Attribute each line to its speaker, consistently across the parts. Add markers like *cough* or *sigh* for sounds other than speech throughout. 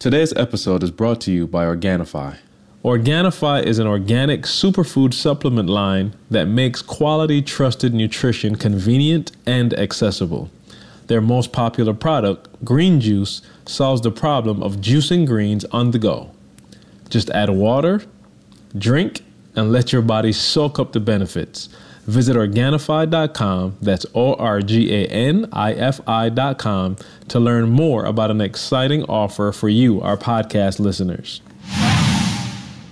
Speaker 1: Today's episode is brought to you by Organifi.
Speaker 2: Organifi is an organic superfood supplement line that makes quality, trusted nutrition convenient and accessible. Their most popular product, Green Juice, solves the problem of juicing greens on the go. Just add water, drink, and let your body soak up the benefits. Visit Organifi.com, that's O R G A N I F I.com, to learn more about an exciting offer for you, our podcast listeners.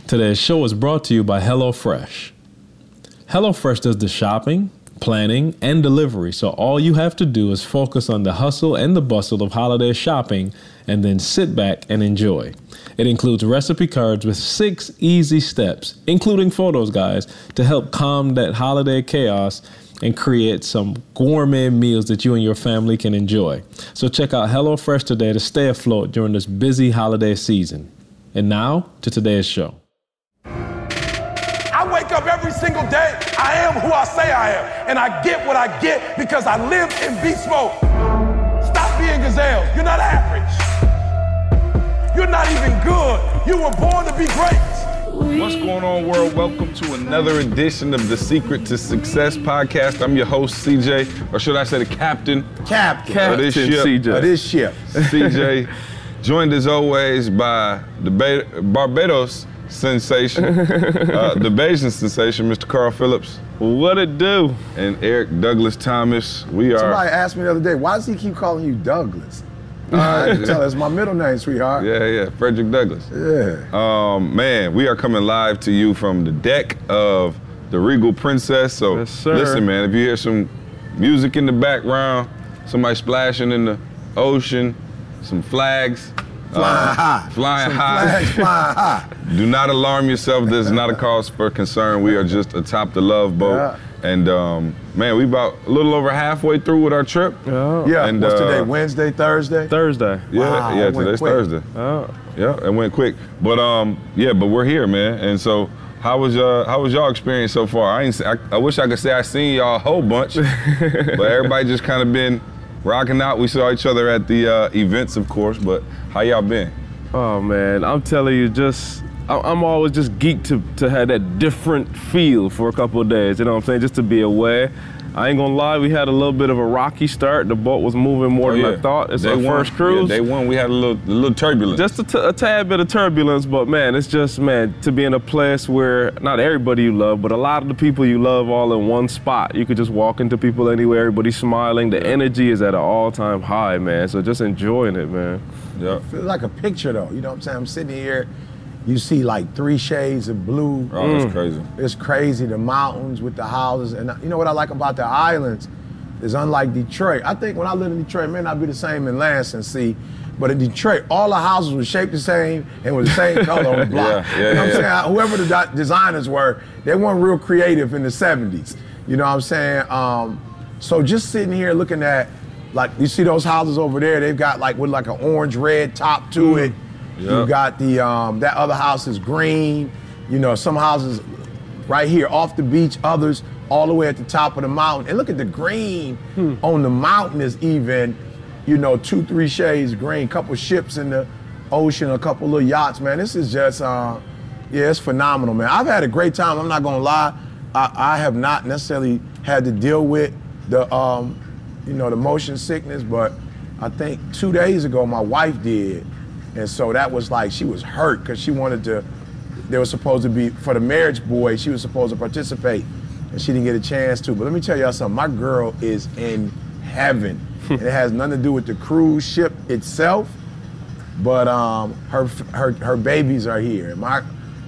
Speaker 2: Today's show is brought to you by HelloFresh. HelloFresh does the shopping, planning, and delivery, so all you have to do is focus on the hustle and the bustle of holiday shopping and then sit back and enjoy. It includes recipe cards with six easy steps, including photos, guys, to help calm that holiday chaos and create some gourmet meals that you and your family can enjoy. So check out HelloFresh today to stay afloat during this busy holiday season. And now to today's show.
Speaker 3: I wake up every single day. I am who I say I am. And I get what I get because I live in beast mode. Stop being gazelles. You're not average. You're not even good. You were born to be great.
Speaker 4: What's going on, world? Welcome to another edition of the Secret to Success podcast. I'm your host, CJ, or should I say the captain
Speaker 5: Captain.
Speaker 4: of this ship,
Speaker 2: CJ.
Speaker 5: Of this *laughs* ship.
Speaker 4: CJ. Joined as always by the ba- Barbados sensation, uh, *laughs* the Bajan sensation, Mr. Carl Phillips,
Speaker 2: What it do?
Speaker 4: and Eric Douglas Thomas. We are.
Speaker 5: Somebody asked me the other day, why does he keep calling you Douglas? I had to tell, us my middle name, sweetheart.
Speaker 4: Yeah, yeah, Frederick Douglass.
Speaker 5: Yeah.
Speaker 4: Um, man, we are coming live to you from the deck of the Regal Princess. So
Speaker 2: Yes, sir.
Speaker 4: listen, man, if you hear some music in the background, somebody splashing in the ocean, some flags.
Speaker 5: Flying
Speaker 4: uh,
Speaker 5: high.
Speaker 4: Flying
Speaker 5: Some
Speaker 4: high.
Speaker 5: flags flying high. *laughs*
Speaker 4: Do not alarm yourself. This is not a cause for concern. We are just atop the love boat.
Speaker 5: Yeah.
Speaker 4: And um, man, we about a little over halfway through with our trip.
Speaker 2: Oh,
Speaker 5: Yeah,
Speaker 4: And,
Speaker 5: what's
Speaker 4: uh,
Speaker 5: today, Wednesday, Thursday?
Speaker 2: Thursday.
Speaker 4: Yeah,
Speaker 5: Wow,
Speaker 4: yeah, today's
Speaker 5: quick.
Speaker 4: Thursday.
Speaker 2: Oh.
Speaker 4: Yeah, it went quick. But um, yeah, but we're here, man. And so, how was uh, how was y'all experience so far? I ain't. se- I, I wish I could say I seen y'all a whole bunch, *laughs* but everybody just kind of been rocking out. We saw each other at the uh, events, of course. But how y'all been?
Speaker 2: Oh man, I'm telling you, just I- I'm always just geeked to to have that different feel for a couple of days. You know what I'm saying? Just to be away. I ain't gonna lie, we had a little bit of a rocky start. The boat was moving more oh, than I thought. It's
Speaker 4: Day
Speaker 2: our
Speaker 4: one-
Speaker 2: first cruise.
Speaker 4: Yeah, day one, we had a little a little turbulence.
Speaker 2: just a, t- a tad bit of turbulence, but man, it's just man to be in a place where not everybody you love, but a lot of the people you love all in one spot. You could just walk into people anywhere, everybody's smiling. The energy is at an all-time high, man. So just enjoying it, man.
Speaker 4: yeah.
Speaker 5: It Feels like a picture though. You know what I'm saying? I'm sitting here, you see like three shades of blue.
Speaker 4: Oh,
Speaker 2: Mm.
Speaker 4: that's crazy.
Speaker 5: It's crazy, the mountains with the houses. And you know what I like about the islands is unlike Detroit. I think when I lived in Detroit, it may not be the same in Lansing, see, but in Detroit, all the houses were shaped the same and was the same *laughs* color on the block.
Speaker 4: Yeah, yeah,
Speaker 5: you know what
Speaker 4: yeah.
Speaker 5: I'm saying? Whoever the de- designers were, they weren't real creative in the 70s. You know what I'm saying? Um, so just sitting here looking at, like, you see those houses over there, they've got like with like an orange red top to it.
Speaker 4: Yeah.
Speaker 5: You got the, um, that other house is green. You know, some houses right here off the beach, others all the way at the top of the mountain. And look at the green on the mountain is even, you know, two, three shades green, couple ships in the ocean, a couple little yachts, man. This is just, uh, yeah, it's phenomenal, man. I've had a great time. I'm not gonna lie. I, I have not necessarily had to deal with the, um, you know, the motion sickness, but I think two days ago my wife did. And so that was like, she was hurt because she wanted to, there was supposed to be, for the marriage boy, she was supposed to participate and she didn't get a chance to. But let me tell y'all something, my girl is in heaven. *laughs* and it has nothing to do with the cruise ship itself, but um, her, her, her babies are here. And my,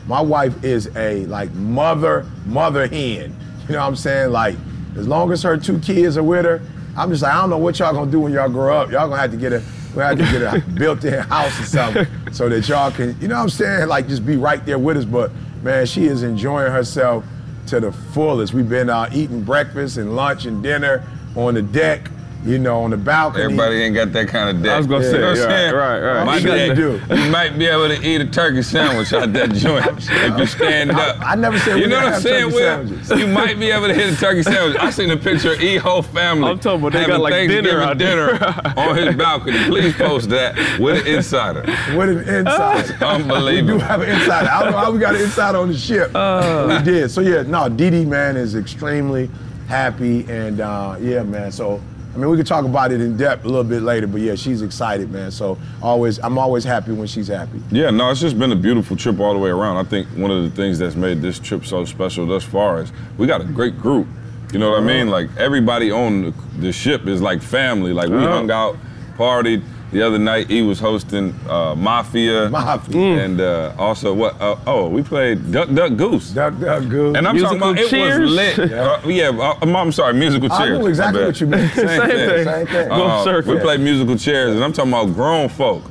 Speaker 5: my wife is a like mother, mother hen. *laughs* You know what I'm saying? Like, as long as her two kids are with her, I'm just like, I don't know what y'all gonna do when y'all grow up. Y'all gonna have to get a, we have to get a *laughs* built-in house or something so that y'all can, you know what I'm saying? Like, just be right there with us. But man, she is enjoying herself to the fullest. We've been uh, eating breakfast and lunch and dinner on the deck. You know, on the balcony.
Speaker 4: Everybody ain't got that kind of day.
Speaker 2: I was gonna
Speaker 4: You
Speaker 2: say,
Speaker 4: know what I'm
Speaker 2: right,
Speaker 4: saying?
Speaker 2: right, right.
Speaker 4: My
Speaker 5: You do.
Speaker 4: You might be able to eat a turkey sandwich out that joint *laughs* if you stand up.
Speaker 5: I never said we
Speaker 4: You know
Speaker 5: didn't
Speaker 4: what I'm saying,
Speaker 5: turkey sandwiches.
Speaker 4: You might be able to hit a turkey sandwich. I seen a picture of E whole family.
Speaker 2: I'm talking about they
Speaker 4: having
Speaker 2: got, like, dinner
Speaker 4: Thanksgiving
Speaker 2: out
Speaker 4: dinner *laughs* on his balcony. Please post that with an insider.
Speaker 5: With an inside. we do have an insider. I don't know how we got an insider on the ship.
Speaker 2: Uh.
Speaker 5: we did. So yeah, no, Didi man is extremely happy and uh, yeah, man. So I mean, we could talk about it in depth a little bit later, but yeah, she's excited, man. So always, I'm always happy when she's happy.
Speaker 4: Yeah, no, it's just been a beautiful trip all the way around. I think one of the things that's made this trip so special thus far is we got a great group. You know what I mean? Like everybody on the, the ship is like family. Like we
Speaker 2: Oh.
Speaker 4: hung out, partied. The other night he was hosting uh, Mafia.
Speaker 5: Mafia.
Speaker 4: And uh, also what? Uh, oh, we played Duck Duck Goose.
Speaker 5: Duck, duck, goose.
Speaker 4: And I'm
Speaker 2: Musical
Speaker 4: talking about
Speaker 2: Cheers?
Speaker 4: it was lit. *laughs* Uh, yeah, uh, I'm sorry, musical
Speaker 5: I
Speaker 4: chairs.
Speaker 5: know
Speaker 4: My
Speaker 5: exactly
Speaker 4: bad.
Speaker 5: what you meant. *laughs*
Speaker 4: Same,
Speaker 2: Same
Speaker 4: thing.
Speaker 2: thing.
Speaker 5: Same thing.
Speaker 2: Go
Speaker 4: Uh,
Speaker 2: circle.
Speaker 4: We played musical chairs, and I'm talking about grown folk.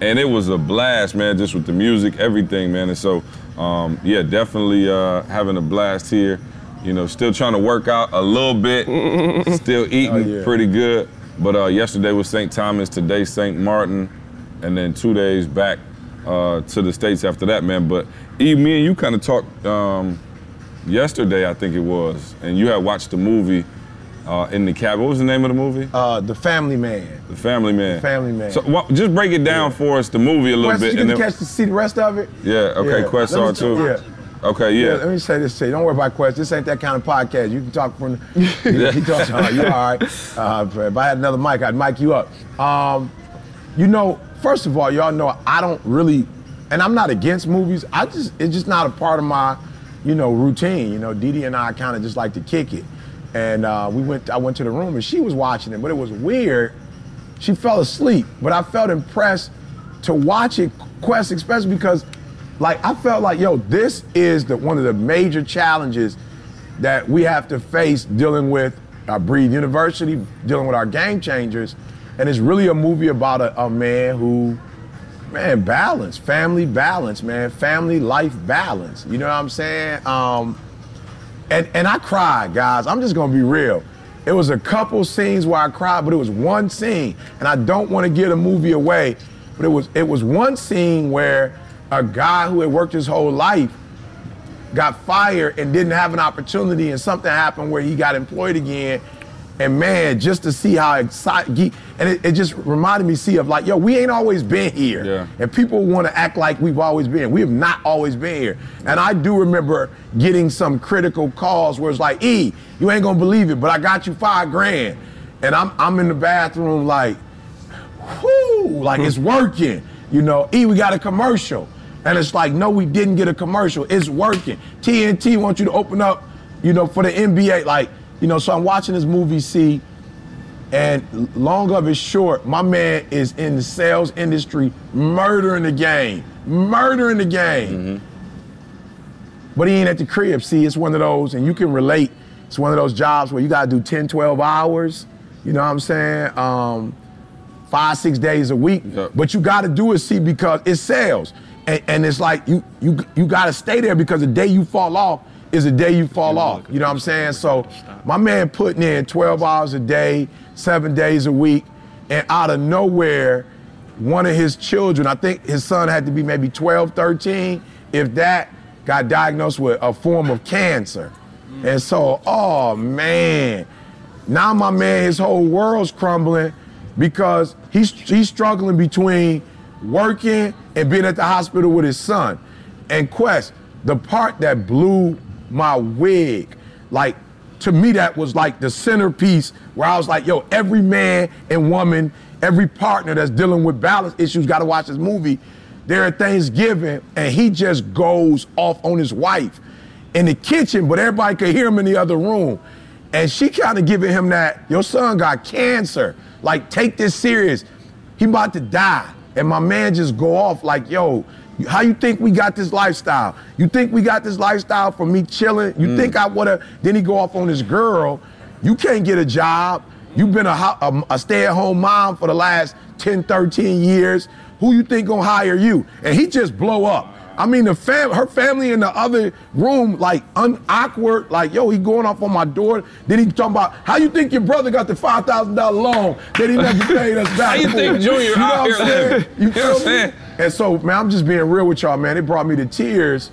Speaker 4: And it was a blast, man, just with the music, everything, man. And so, um, yeah, definitely uh, having a blast here. You know, still trying to work out a little bit, *laughs* still eating
Speaker 5: Oh, yeah.
Speaker 4: pretty good. But uh, yesterday was St. Thomas, today St. Martin, and then two days back uh, to the States after that, man. But E, me and you kind of talked um, yesterday, I think it was, and you had watched the movie uh, in the cab. What was the name of the movie?
Speaker 5: Uh, the Family Man.
Speaker 4: The Family Man.
Speaker 5: Family Man.
Speaker 4: So wha- just break it down for us, the movie a little bit.
Speaker 5: you
Speaker 4: and then-
Speaker 5: catch to see the rest of it?
Speaker 4: yeah, okay,
Speaker 5: Yeah.
Speaker 4: Quest
Speaker 5: Let me
Speaker 4: saw
Speaker 5: tell-
Speaker 4: too.
Speaker 5: yeah.
Speaker 4: Okay,
Speaker 5: Yeah,
Speaker 4: yeah.
Speaker 5: let me say this to you. Don't worry about Quest. This ain't that kind of podcast. You can talk from. The, he talks. Oh, you all right? Uh, if I had another mic, I'd mic you up. Um, you know, first of all, y'all know I don't really, and I'm not against movies. I just it's just not a part of my, you know, routine. You know, Didi and I kind of just like to kick it, and uh, we went. I went to the room and she was watching it, but it was weird. She fell asleep, but I felt impressed to watch it, Quest, especially because, like, I felt like, yo, this is the one of the major challenges that we have to face dealing with our Breathe University, dealing with our game changers, and it's really a movie about a, a man who, man, balance, family balance, man, family life balance. You know what I'm saying? Um, and and I cried, guys. I'm just gonna be real. It was a couple scenes where I cried, but it was one scene, and I don't want to give a movie away, but it was it was one scene where a guy who had worked his whole life got fired and didn't have an opportunity, and something happened where he got employed again. And man, just to see how excited, and it, it just reminded me, see, of like, yo, we ain't always been here.
Speaker 4: Yeah.
Speaker 5: And people want to act like we've always been. We have not always been here. And I do remember getting some critical calls where it's like, E, you ain't gonna believe it, but I got you five grand. And I'm I'm in the bathroom like, whoo, like it's *laughs* working. You know, E, we got a commercial. And it's like, no, we didn't get a commercial. It's working. TNT wants you to open up, you know, for the NBA. Like, you know, so I'm watching this movie, see, and long of it short, my man is in the sales industry murdering the game. Murdering the game. But he ain't at the crib. See, it's one of those, and you can relate. It's one of those jobs where you gotta do 10, 12 hours. You know what I'm saying? Um, five, six days a week.
Speaker 4: Yep.
Speaker 5: But you gotta do it, see, because it's sales. And, and it's like you you you gotta stay there because the day you fall off is the day you fall off. You know what I'm saying? So my man putting in 12 hours a day, seven days a week, and out of nowhere, one of his children, I think his son had to be maybe 12, 13, if that, got diagnosed with a form of cancer. Mm. And so, oh man, now my man, his whole world's crumbling because he's he's struggling between working and being at the hospital with his son. And Quest, the part that blew my wig, like to me that was like the centerpiece where I was like, yo, every man and woman, every partner that's dealing with balance issues got to watch this movie. There are Thanksgiving, and he just goes off on his wife in the kitchen, but everybody could hear him in the other room. And she kind of giving him that, your son got cancer. Like, take this serious. He about to die. And my man just go off like, yo, how you think we got this lifestyle? You think we got this lifestyle from me chilling? You mm. think I would have, then he go off on his girl. You can't get a job. You've been a, a, a stay-at-home mom for the last 10, 13 years. Who you think gonna hire you? And he just blow up. I mean, the fam, her family in the other room, like un- awkward, like, yo, he going off on my door. Then he talking about how you think your brother got the five thousand dollar loan that he never *laughs* paid us back.
Speaker 4: How you
Speaker 5: for?"
Speaker 4: think Junior
Speaker 5: you know
Speaker 4: out
Speaker 5: what
Speaker 4: here
Speaker 5: I'm saying? You
Speaker 4: You know
Speaker 5: feel
Speaker 4: what I'm
Speaker 5: me?
Speaker 4: saying?
Speaker 5: And so, man, I'm just being real with y'all, man. It brought me to tears.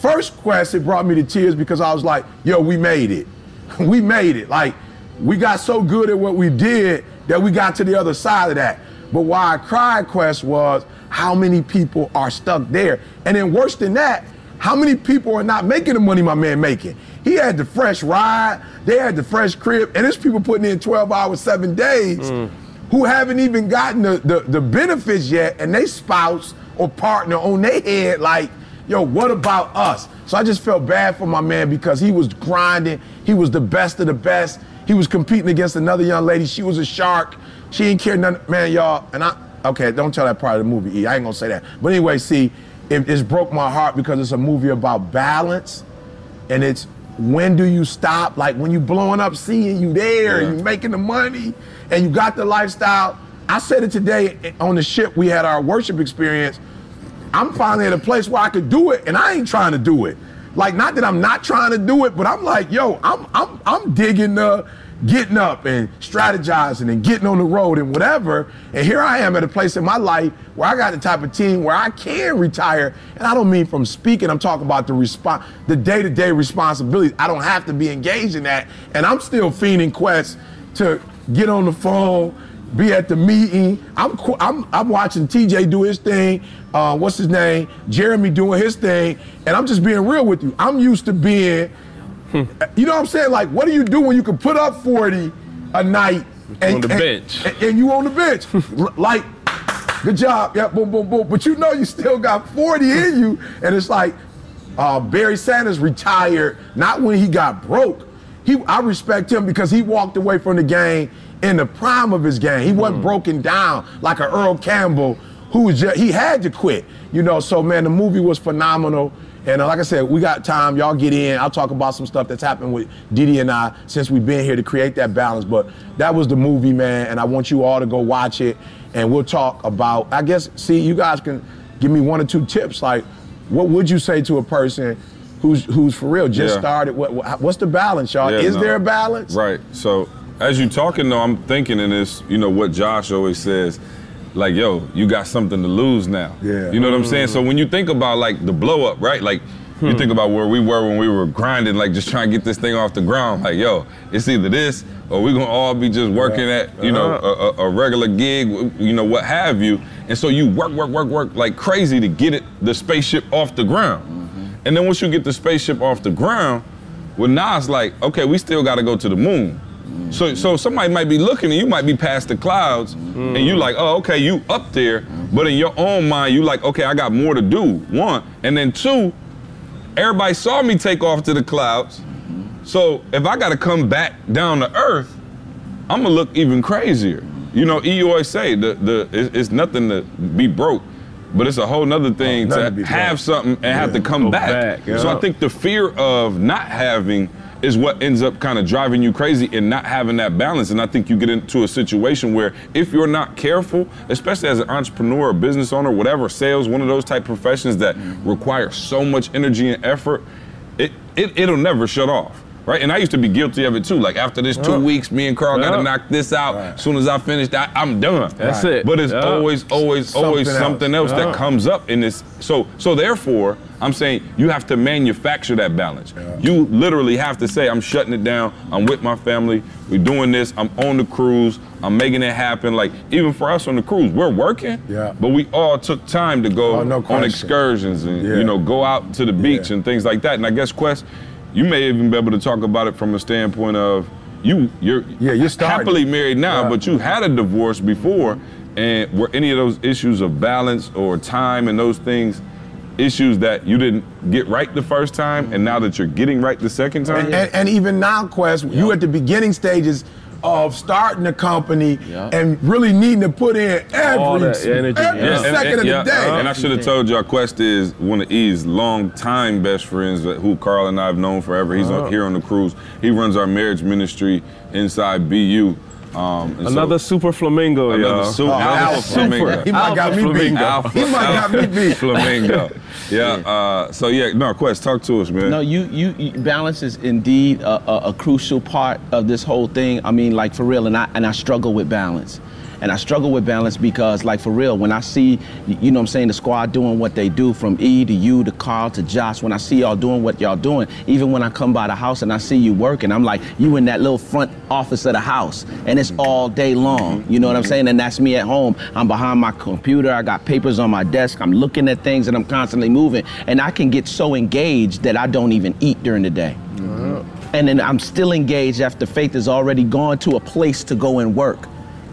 Speaker 5: First quest, it brought me to tears because I was like, yo, we made it. *laughs* we made it. Like, we got so good at what we did that we got to the other side of that. But why I cried, Quest, was how many people are stuck there. And then worse than that, how many people are not making the money my man making? He had the fresh ride, they had the fresh crib, and there's people putting in 12 hours, seven days mm. who haven't even gotten the, the, the benefits yet, and they spouse or partner on their head like, yo, what about us? So I just felt bad for my man because he was grinding. He was the best of the best. He was competing against another young lady. She was a shark. She ain't care nothing, man, y'all. And I, okay, don't tell that part of the movie. E. I ain't gonna say that. But anyway, see, it, it's broke my heart because it's a movie about balance, and it's when do you stop? Like when you blowing up, seeing you there, and you making the money, and you got the lifestyle. I said it today eh, on the ship. We had our worship experience. I'm finally at a place where I could do it, and I ain't trying to do it. Like, not that I'm not trying to do it, but I'm like, yo, I'm I'm I'm digging the getting up and strategizing and getting on the road and whatever. And here I am at a place in my life where I got the type of team where I can retire. And I don't mean from speaking, I'm talking about the response, the day-to-day responsibilities. I don't have to be engaged in that. And I'm still fiending quests to get on the phone, be at the meeting. I'm I'm, I'm watching TJ do his thing. Uh, what's his name? Jeremy doing his thing. And I'm just being real with you. I'm used to being, you know what I'm saying? Like, what do you do when you can put up 40 a night and,
Speaker 2: On the
Speaker 5: and-
Speaker 2: bench.
Speaker 5: and, and you on the bench? *laughs* Like, good job. Yeah, boom, boom, boom. But you know you still got 40 in you. And it's like, uh, Barry Sanders retired not when he got broke. He, I respect him because he walked away from the game in the prime of his game. He wasn't broken down like a Earl Campbell who was just, he had to quit. You know, so man, the movie was phenomenal. And uh, like I said, we got time. Y'all get in. I'll talk about some stuff that's happened with Didi and I since we've been here to create that balance. But that was the movie, man. And I want you all to go watch it. And we'll talk about, I guess, see, you guys can give me one or two tips. Like, what would you say to a person who's who's for real just
Speaker 4: Yeah.
Speaker 5: started? What, what- what's the balance, y'all?
Speaker 4: Yeah,
Speaker 5: Is
Speaker 4: no.
Speaker 5: there a balance?
Speaker 4: Right. So as you're talking though, I'm thinking in this, you know, what Josh always says, like, yo, you got something to lose now.
Speaker 5: Yeah.
Speaker 4: You know what I'm saying? So when you think about like the blow up, right? Like you think hmm. about where we were when we were grinding, like just trying to get this thing off the ground. Like, yo, it's either this or we're gonna all be just working at, you know, uh-huh. a, a, a regular gig, you know, what have you. And so you work, work, work, work like crazy to get it, the spaceship off the ground. Mm-hmm. And then once you get the spaceship off the ground, well, now it's like, okay, we still got to go to the moon. So, so somebody might be looking and you might be past the clouds, and you like, oh, okay, you up there, but in your own mind, you like, okay, I got more to do. One, and then two, everybody saw me take off to the clouds. So if I got to come back down to earth, I'm gonna look even crazier. You know, E always say the the it's, it's nothing to be broke, but it's a whole nother thing
Speaker 5: nothing
Speaker 4: to
Speaker 5: to
Speaker 4: have
Speaker 5: broke.
Speaker 4: something and have to come back.
Speaker 2: back, yeah.
Speaker 4: So I think the fear of not having is what ends up kind of driving you crazy and not having that balance. And I think you get into a situation where if you're not careful, especially as an entrepreneur or business owner, whatever, sales, one of those type professions that require so much energy and effort, it, it it'll never shut off. Right, and I used to be guilty of it too. Like after this two weeks, me and Carl got to knock this out. As soon as I finish that, I'm done.
Speaker 2: That's it.
Speaker 4: But it's
Speaker 2: Yeah.
Speaker 4: always, always, always
Speaker 5: Something else.
Speaker 4: something else that comes up in this. So, so therefore, I'm saying you have to manufacture that balance. You literally have to say, I'm shutting it down. I'm with my family. We're doing this. I'm on the cruise. I'm making it happen. Like even for us on the cruise, we're working.
Speaker 5: Yeah.
Speaker 4: But we all took time to go
Speaker 5: Oh, no
Speaker 4: on excursions and
Speaker 5: Yeah.
Speaker 4: you know go out to the beach
Speaker 5: Yeah.
Speaker 4: and things like that. And I guess Quest, you may even be able to talk about it from a standpoint of you. You're
Speaker 5: Yeah, you're starting.
Speaker 4: happily married now,
Speaker 5: Yeah.
Speaker 4: but you had a divorce before, and were any of those issues of balance or time and those things issues that you didn't get right the first time, and now that you're getting right the second time?
Speaker 5: And, and, and even now, Quest, you at the beginning stages of starting a company
Speaker 1: Yeah.
Speaker 5: and really needing to put in every,
Speaker 2: energy,
Speaker 5: every
Speaker 2: yeah.
Speaker 5: second of
Speaker 4: yeah,
Speaker 5: the day.
Speaker 4: And I should have told y'all, Quest is one of E's long-time best friends who Carl and I have known forever. He's
Speaker 5: Uh-huh.
Speaker 4: on, here on the cruise. He runs our marriage ministry inside BU. Um, and so-
Speaker 6: Another super flamingo,
Speaker 4: Another
Speaker 6: y'all.
Speaker 4: super,
Speaker 5: Oh,
Speaker 4: another
Speaker 5: alpha.
Speaker 4: flamingo.
Speaker 5: He might got me beat.
Speaker 6: flamingo.
Speaker 4: Alpha,
Speaker 5: He might got me beat. *laughs*
Speaker 4: flamingo. Yeah. Uh, so yeah, no, Quest, talk to us, man.
Speaker 7: No, you, you, you balance is indeed a, a, a crucial part of this whole thing. I mean, like for real, and I and I struggle with balance. And I struggle with balance because, like, for real, when I see, you know what I'm saying, the squad doing what they do from E to you to Carl to Josh, when I see y'all doing what y'all doing, even when I come by the house and I see you working, I'm like, you in that little front office of the house, and it's all day long. You know what I'm saying? And that's me at home. I'm behind my computer, I got papers on my desk, I'm looking at things, and I'm constantly moving. And I can get so engaged that I don't even eat during the day. And then I'm still engaged after Faith has already gone to a place to go and work.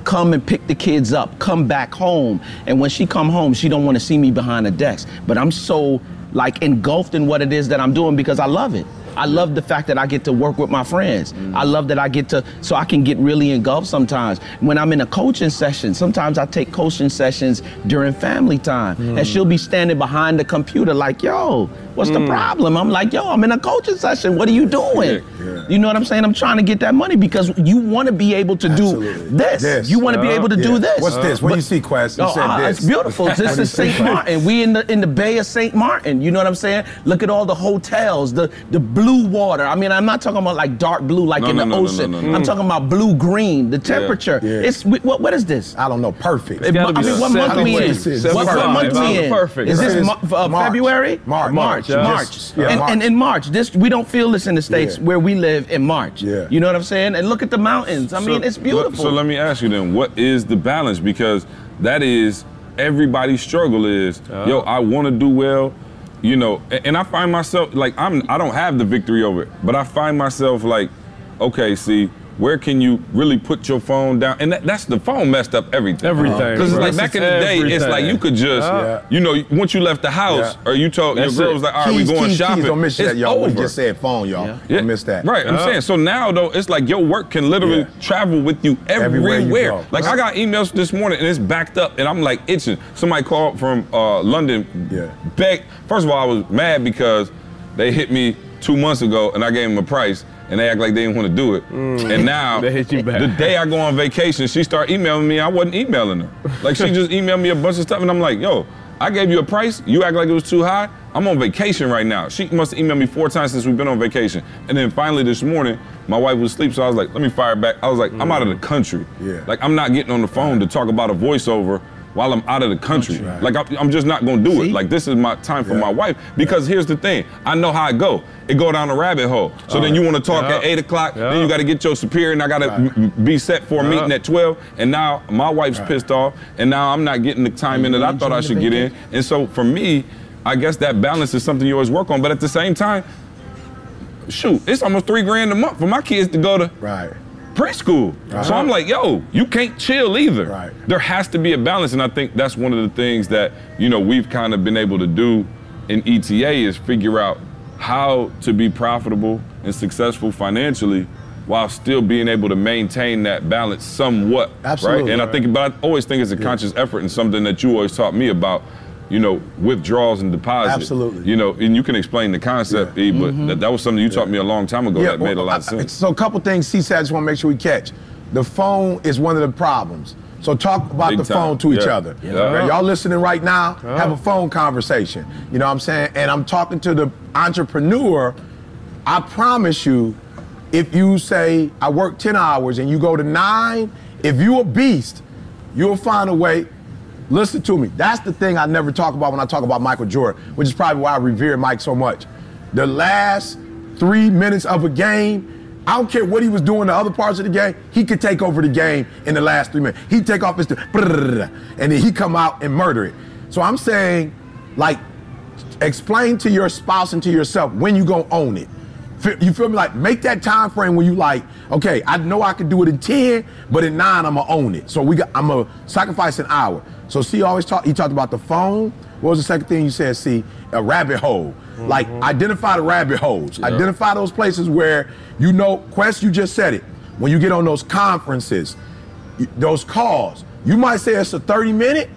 Speaker 7: Come and pick the kids up, come back home. And when she come home, she don't want to see me behind the desk. But I'm so like engulfed in what it is that I'm doing because I love it. I love the fact that I get to work with my friends. I love that I get to, so I can get really engulfed sometimes. When I'm in a coaching session, sometimes I take coaching sessions during family time. And mm. she'll be standing behind the computer like, yo, what's the problem? I'm like, yo, I'm in a coaching session. What are you doing? You know what I'm saying? I'm trying to get that money because you want to be able to
Speaker 5: Absolutely.
Speaker 7: do this.
Speaker 5: This.
Speaker 7: You want to be able to
Speaker 5: Yeah.
Speaker 7: do this.
Speaker 5: What's this? What do you see, Quest? You
Speaker 7: Oh,
Speaker 5: said
Speaker 7: ah,
Speaker 5: this.
Speaker 7: It's beautiful. *laughs*
Speaker 5: What
Speaker 7: This is St. Martin. We in the in the Bay of St. Martin. You know what I'm saying? Look at all the hotels, the the blue water. I mean, I'm not talking about like dark blue like
Speaker 4: No,
Speaker 7: in
Speaker 4: no,
Speaker 7: the
Speaker 4: no, no,
Speaker 7: ocean.
Speaker 4: no, no, no.
Speaker 7: I'm talking about blue green. The temperature.
Speaker 5: Yeah.
Speaker 7: It's what what is this?
Speaker 5: I don't know. Perfect.
Speaker 7: I
Speaker 6: gotta
Speaker 7: mean, what month we in?
Speaker 5: ways.
Speaker 7: What, what month we in?
Speaker 6: Perfect.
Speaker 7: Is this
Speaker 5: This is
Speaker 7: mo- uh,
Speaker 5: March.
Speaker 7: February?
Speaker 5: March.
Speaker 7: March.
Speaker 6: Yeah.
Speaker 7: March.
Speaker 5: Yeah,
Speaker 7: and, and in March, this we don't feel this in the states
Speaker 5: Yeah.
Speaker 7: where we live in March.
Speaker 5: Yeah.
Speaker 7: You know what I'm saying? And look at the mountains. I mean, it's beautiful.
Speaker 4: So let me ask you then, what is the balance? Because that is everybody's struggle is, yo, I want to do well, you know, a- and I find myself like I'm I don't have the victory over it, but I find myself like, okay, see, where can you really put your phone down? And that, that's the phone messed up everything.
Speaker 6: Everything.
Speaker 4: Because like back in the day, it's like you could just,
Speaker 5: Yeah.
Speaker 4: you know, once you left the house
Speaker 5: Yeah.
Speaker 4: or you told
Speaker 6: That's
Speaker 4: your girl was like, all right,
Speaker 5: Keys,
Speaker 4: we going
Speaker 5: keys,
Speaker 4: shopping.
Speaker 5: Keys. Don't miss
Speaker 4: it's
Speaker 5: that, y'all. We just said phone, y'all.
Speaker 7: Yeah.
Speaker 5: Don't miss that.
Speaker 4: Right, I'm saying. So now though, it's like your work can literally
Speaker 5: Yeah.
Speaker 4: travel with you
Speaker 5: Everywhere
Speaker 4: everywhere.
Speaker 5: you go.
Speaker 4: Like I got emails this morning and it's backed up, and I'm like itching. Somebody called from uh, London.
Speaker 5: Yeah.
Speaker 4: Begged. First of all, I was mad because they hit me two months ago, and I gave them a price. And they act like they didn't want to do it. Mm. And now, *laughs*
Speaker 6: They hit you back.
Speaker 4: the day I go on vacation, she start emailing me. I wasn't emailing her. Like she just emailed me a bunch of stuff, and I'm like, yo, I gave you a price. You act like it was too high. I'm on vacation right now. She must have emailed me four times since we've been on vacation. And then finally this morning, my wife was asleep, so I was like, let me fire back. I was like, I'm mm. out of the country.
Speaker 5: Yeah.
Speaker 4: Like I'm not getting on the phone to talk about a voiceover while I'm out of the country.
Speaker 5: Right.
Speaker 4: Like I'm, I'm just not gonna do
Speaker 7: See?
Speaker 4: it. Like this is my time for
Speaker 5: Yeah.
Speaker 4: my wife. Because here's the thing, I know how it go. It go down a rabbit hole. So then you want to talk
Speaker 6: Yeah.
Speaker 4: at eight o'clock.
Speaker 6: Yeah.
Speaker 4: Then you got to get your superior, and I got to
Speaker 5: Right.
Speaker 4: be set for a
Speaker 6: Yeah.
Speaker 4: meeting at twelve. And now my wife's pissed off, and now I'm not getting the time in that I thought I should get in. And so for me, I guess that balance is something you always work on. But at the same time, shoot, it's almost three grand a month for my kids to go to
Speaker 5: Right.
Speaker 4: Preschool. So I'm uh-huh. like, yo, you can't chill either.
Speaker 5: Right.
Speaker 4: There has to be a balance, and I think that's one of the things that you know we've kind of been able to do in ETA is figure out how to be profitable and successful financially while still being able to maintain that balance somewhat.
Speaker 5: Absolutely.
Speaker 4: Right. And I think, but I always think it's a conscious effort and something that you always taught me about. You know, withdrawals and deposits.
Speaker 5: Absolutely.
Speaker 4: You know, and you can explain the concept, E, but mm-hmm. that, that was something you taught me a long time ago that made a lot of
Speaker 5: I- I-
Speaker 4: sense.
Speaker 5: So a couple things C said I just want to make sure we catch. The phone is one of the problems. So talk about
Speaker 4: Big
Speaker 5: the
Speaker 4: time.
Speaker 5: phone to each
Speaker 4: Yeah.
Speaker 5: other.
Speaker 4: Yeah.
Speaker 5: Okay, Y'all listening right now, have a phone conversation. You know what I'm saying? And I'm talking to the entrepreneur. I promise you, if you say, I work 10 hours and you go to nine, if you a beast, you'll find a way. Listen to me. That's the thing I never talk about when I talk about Michael Jordan, which is probably why I revere Mike so much. The last three minutes of a game, I don't care what he was doing the other parts of the game, he could take over the game in the last three minutes. He'd take off his, and then he come out and murder it. So I'm saying, like, explain to your spouse and to yourself when you gonna own it. You feel me? Like make that time frame when you like, okay, I know I can do it in 10, but in nine I'm gonna own it. So we got I'm gonna sacrifice an hour. So C always talked he talked about the phone. What was the second thing you said, C? A rabbit hole. Like mm-hmm. identify the rabbit holes. Identify those places where you know, Quest, you just said it. When you get on those conferences, those calls, you might say it's a 30 minute,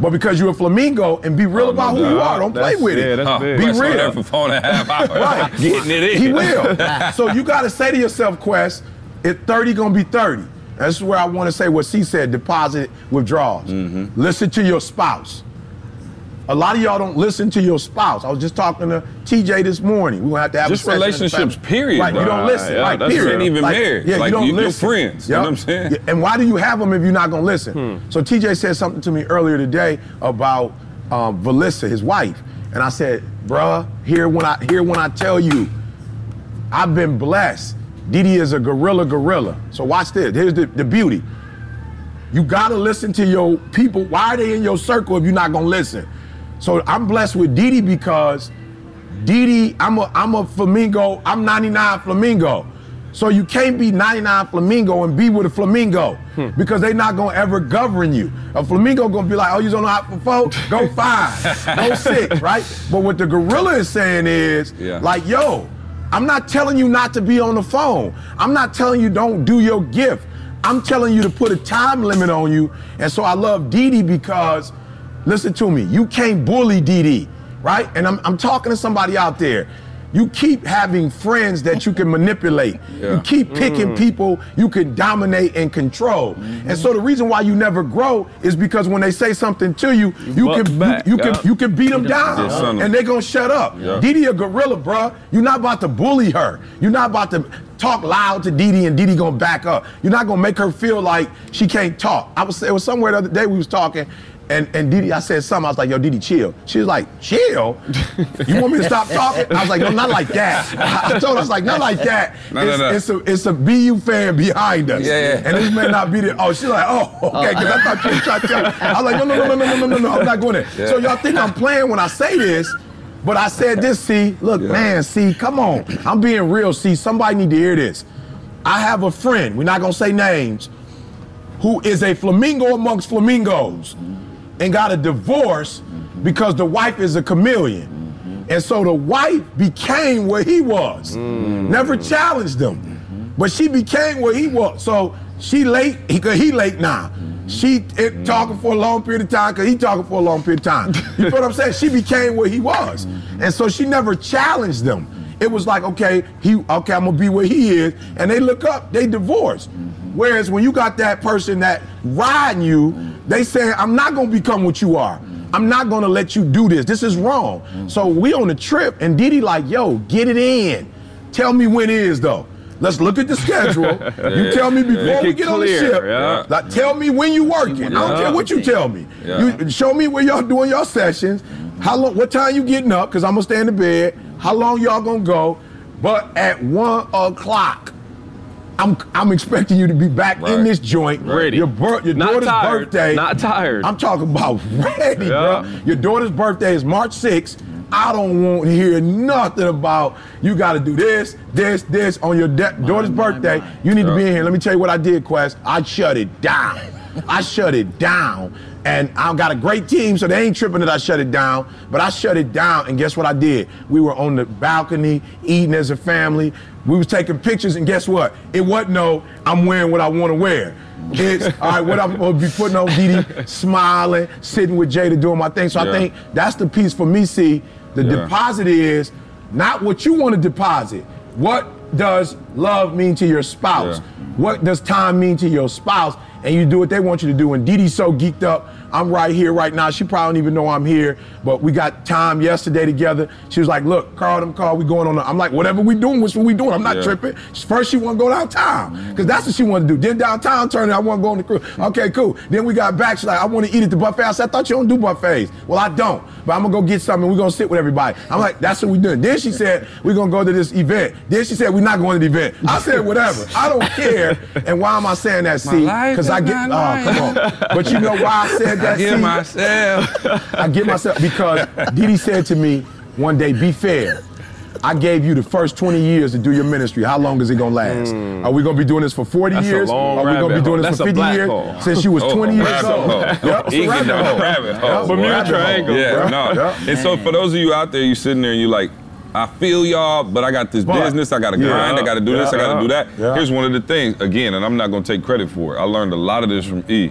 Speaker 5: but because you're a flamingo and be real
Speaker 4: Oh,
Speaker 5: about
Speaker 4: no
Speaker 5: who you are, don't play with
Speaker 6: yeah,
Speaker 5: it.
Speaker 6: that's
Speaker 4: Huh.
Speaker 6: big.
Speaker 5: Be real.
Speaker 4: for four and a half hours. *laughs*
Speaker 5: Right. *laughs*
Speaker 4: Getting it in.
Speaker 5: He will. *laughs* so you got to say to yourself, Quest, if 30 gonna be 30. That's where I want to say what C said: deposit withdrawals.
Speaker 4: Mm-hmm.
Speaker 5: Listen to your spouse. A lot of y'all don't listen to your spouse. I was just talking to TJ this morning. We gonna have to have
Speaker 4: Just
Speaker 5: a session in
Speaker 4: relationships, period,
Speaker 5: Right, you don't listen.
Speaker 2: Yeah,
Speaker 5: right,
Speaker 2: that's
Speaker 5: period.
Speaker 4: Ain't even married.
Speaker 5: Yeah,
Speaker 4: Like,
Speaker 5: you don't
Speaker 4: you- you're
Speaker 5: listen.
Speaker 4: friends. You know what I'm saying?
Speaker 5: Yeah, And why do you have them if you're not gonna listen? So TJ said something to me earlier today about um, Valissa, his wife, and I said, "Bruh, here when I here when I tell you, I've been blessed. Didi is a gorilla, gorilla. So watch this. Here's the, the beauty. You gotta listen to your people. Why are they in your circle if you're not gonna listen? So I'm blessed with Didi because Didi, I'm a I'm a flamingo. I'm 99 flamingo. So you can't be 99 flamingo and be with a flamingo hmm. because they not gonna ever govern you. A flamingo gonna be like, oh, you don't know how for four? Go *laughs* five, go six, right? But what the gorilla is saying is,
Speaker 4: Yeah.
Speaker 5: like, yo, I'm not telling you not to be on the phone. I'm not telling you don't do your gift. I'm telling you to put a time limit on you. And so I love Didi because, listen to me, you can't bully Didi, right? And I'm, I'm talking to somebody out there. You keep having friends that you can manipulate. *laughs* You keep picking mm. people you can dominate and control. Mm-hmm. And so the reason why you never grow is because when they say something to you, you,
Speaker 2: buck
Speaker 5: can
Speaker 2: back,
Speaker 5: you, you
Speaker 2: yeah.
Speaker 5: can you can beat them down,
Speaker 4: son.
Speaker 5: and they're gonna shut up.
Speaker 4: Yeah.
Speaker 5: Didi a gorilla, bruh. You're not about to bully her. You're not about to talk loud to Didi and Didi gonna back up. You're not gonna make her feel like she can't talk. I was it was somewhere the other day we was talking. And and Didi, I said something. I was like, "Yo, Didi, chill." She was like, "Chill? You want me to stop talking?" I was like, "No, not like that." I, told her, "I was like, not like that.
Speaker 4: No,
Speaker 5: it's,
Speaker 4: no, no.
Speaker 5: it's a it's a BU fan behind us,
Speaker 4: yeah, yeah.
Speaker 5: and this may not be the Oh, she's like, "Oh, okay," oh. because I thought you were trying to tell. Me. I was like, "No, no, no, no, no, no, no, no, I'm not going there." Yeah. So y'all think I'm playing when I say this? But I said this, see, look, yeah. man, see, come on. I'm being real, see, somebody need to hear this. I have a friend, we're not gonna say names, who is a flamingo amongst flamingos and got a divorce because the wife is a chameleon. And so the wife became what he was. Mm. Never challenged him. But she became what he was. So she late, he, he late now. She it, talking for a long period of time because he talking for a long period of time. You feel what I'm saying? She became what he was. And so she never challenged them. It was like, okay, he okay, I'm gonna be where he is. And they look up, they divorce. Whereas when you got that person that riding you, they say, I'm not gonna become what you are. I'm not gonna let you do this. This is wrong. So we on the trip, and Didi like, yo, get it in. Tell me when it is though. Let's look at the schedule. *laughs* You tell me before
Speaker 2: Make
Speaker 5: we get on the ship.
Speaker 2: yeah.
Speaker 5: Like, tell me when you working. I don't care what you tell me.
Speaker 4: Yeah.
Speaker 5: You show me where y'all doing your sessions. How long? What time you getting up? Cause I'm gonna stay in the bed. How long y'all gonna go? But at one o'clock, I'm I'm expecting you to be back
Speaker 4: Right.
Speaker 5: in this joint.
Speaker 2: Ready.
Speaker 5: Your, bir- your
Speaker 2: Not
Speaker 5: daughter's
Speaker 2: tired.
Speaker 5: birthday.
Speaker 2: Not tired.
Speaker 5: I'm talking about *laughs* ready,
Speaker 2: Yeah.
Speaker 5: bro. Your daughter's birthday is March 6th. I don't want to hear nothing about you got to do this, this, this on your da- daughter's birthday. You need to be in here. Let me tell you what I did, Quest. I shut it down. I shut it down. And I've got a great team, so they ain't tripping that I shut it down. But I shut it down, and guess what I did? We were on the balcony eating as a family. We was taking pictures, and guess what? It wasn't no, I'm wearing what I want to wear. It's all right, what I'm to be putting on Didi, smiling, sitting with Jada doing my thing. So I think that's the piece for me, see. The
Speaker 4: Yeah.
Speaker 5: deposit is not what you want to deposit. What does love mean to your spouse?
Speaker 4: Yeah.
Speaker 5: What does time mean to your spouse? And you do what they want you to do. And Didi's so geeked up. I'm right here right now. She probably don't even know I'm here, but we got time yesterday together. She was like, "Look, Carl, them call. We going on." A-. I'm like, "Whatever we doing, what's what we doing? I'm not
Speaker 4: Yeah.
Speaker 5: tripping." First, she want to go downtown because that's what she wanted to do. Then downtown turning, I want to go on the cruise. Okay, cool. Then we got back. She's like, "I want to eat at the buffet." I said, "I thought you don't do buffets." Well, I don't, but I'm gonna go get something. We're gonna sit with everybody. I'm like, "That's what we doing." Then she said, "We're gonna go to this event." Then she said, "We're not going to the event." I said, "Whatever. I don't care." And why am I saying that? See, because I get. Oh, come on. But you know why I said that?
Speaker 4: Give
Speaker 5: see?
Speaker 4: myself. *laughs*
Speaker 5: I get myself because Didi said to me one day, "Be fair." I gave you the first 20 years to do your ministry. How long is it gonna last? Are we gonna be doing this for 40
Speaker 2: That's
Speaker 5: years?
Speaker 2: long
Speaker 5: Are we gonna be doing this for 50 years?
Speaker 2: hole.
Speaker 5: Since you was
Speaker 4: Oh,
Speaker 5: 20 years old. Yep, it's a
Speaker 4: He
Speaker 5: rabbit hole.
Speaker 4: rabbit hole.
Speaker 2: Bermuda. Triangle.
Speaker 4: Yeah, no.
Speaker 5: yep.
Speaker 4: And so for those of you out there, you sitting there and you're like, I feel y'all, but I got this
Speaker 5: But-
Speaker 4: business, I gotta
Speaker 5: Yeah.
Speaker 4: grind, I gotta do this, I gotta
Speaker 5: Yeah.
Speaker 4: do that.
Speaker 5: Yeah.
Speaker 4: Here's one of the things, again, and I'm not gonna take credit for it. I learned a lot of this from E.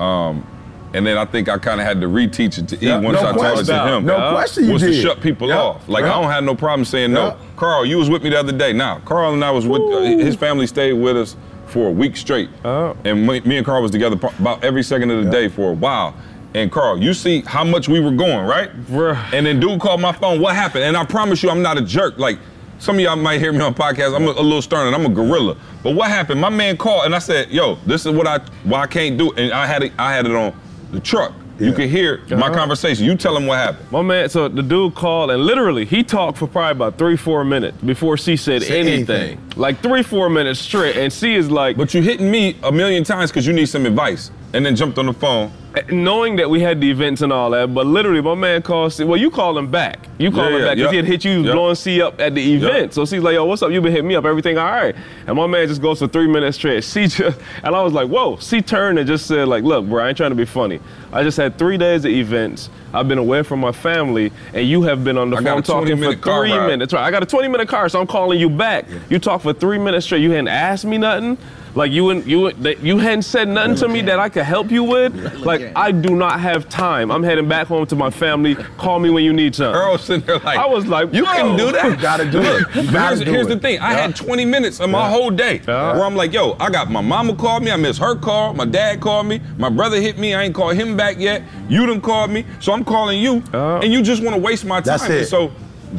Speaker 4: Um, and then I think I kind of had to reteach it to E
Speaker 5: Yeah,
Speaker 4: once
Speaker 5: no
Speaker 4: I taught it
Speaker 5: question.
Speaker 4: to him.
Speaker 5: No
Speaker 2: Yeah.
Speaker 5: question you
Speaker 4: was
Speaker 5: did.
Speaker 4: to shut people
Speaker 5: Yeah.
Speaker 4: off. Like
Speaker 5: Yeah.
Speaker 4: I don't have no problem saying
Speaker 5: Yeah.
Speaker 4: no. Carl, you was with me the other day. Now, Carl and I was with uh, his family stayed with us for a week straight.
Speaker 2: Oh.
Speaker 4: And me, me and Carl was together about every second of the day for a while. And Carl, you see how much we were going, right?
Speaker 2: Bruh.
Speaker 4: And then dude called my phone. What happened? And I promise you, I'm not a jerk. Like some of y'all might hear me on podcast. I'm a, a little stern and I'm a gorilla. But what happened? My man called and I said, "Yo, this is what I why I can't do." It. And I had it. I had it on the truck. You
Speaker 5: Yeah.
Speaker 4: could hear my
Speaker 2: Uh-huh.
Speaker 4: conversation. You tell him what happened.
Speaker 2: My man, so the dude called and literally he talked for probably about three, four minutes before C said
Speaker 5: Say
Speaker 2: anything.
Speaker 5: anything.
Speaker 2: Like three, four minutes straight. And C is like,
Speaker 4: But you hitting me a million times because you need some advice, and then jumped on the phone.
Speaker 2: knowing that we had the events and all that, but literally my man called Well, you called him back. You called
Speaker 4: Yeah,
Speaker 2: him back because he
Speaker 4: yeah.
Speaker 2: had hit you
Speaker 4: Yeah.
Speaker 2: blowing C up at the event. So C's like, yo, what's up? You been hitting me up, everything all right. And my man just goes for three minutes straight. C just, *laughs* and I was like, whoa. C turned and just said, like, look, bro, I ain't trying to be funny. I just had three days of events. I've been away from my family, and you have been on the
Speaker 4: I
Speaker 2: phone talking for three
Speaker 4: ride.
Speaker 2: minutes. Right. I got a 20 minute car, so I'm calling you back. You talk for three minutes straight. You hadn't asked me nothing. Like you and you that you hadn't said nothing to me that I could help you with. Like I do not have time. I'm heading back home to my family. Call me when you need something.
Speaker 4: Earl sitting there like,
Speaker 2: I was like,
Speaker 4: you can
Speaker 2: bro.
Speaker 4: do that. *laughs*
Speaker 5: You gotta do it. Gotta
Speaker 4: here's,
Speaker 5: do
Speaker 4: here's
Speaker 5: it.
Speaker 4: the thing. I
Speaker 5: Yeah.
Speaker 4: had 20 minutes of my whole day
Speaker 2: Yeah.
Speaker 4: where I'm like, yo, I got my mama called me. I missed her call. My dad called me. My brother hit me. I ain't called him back yet. You done called me. So I'm calling you.
Speaker 2: Yeah.
Speaker 4: And you just want to waste my time.
Speaker 5: That's it.
Speaker 4: So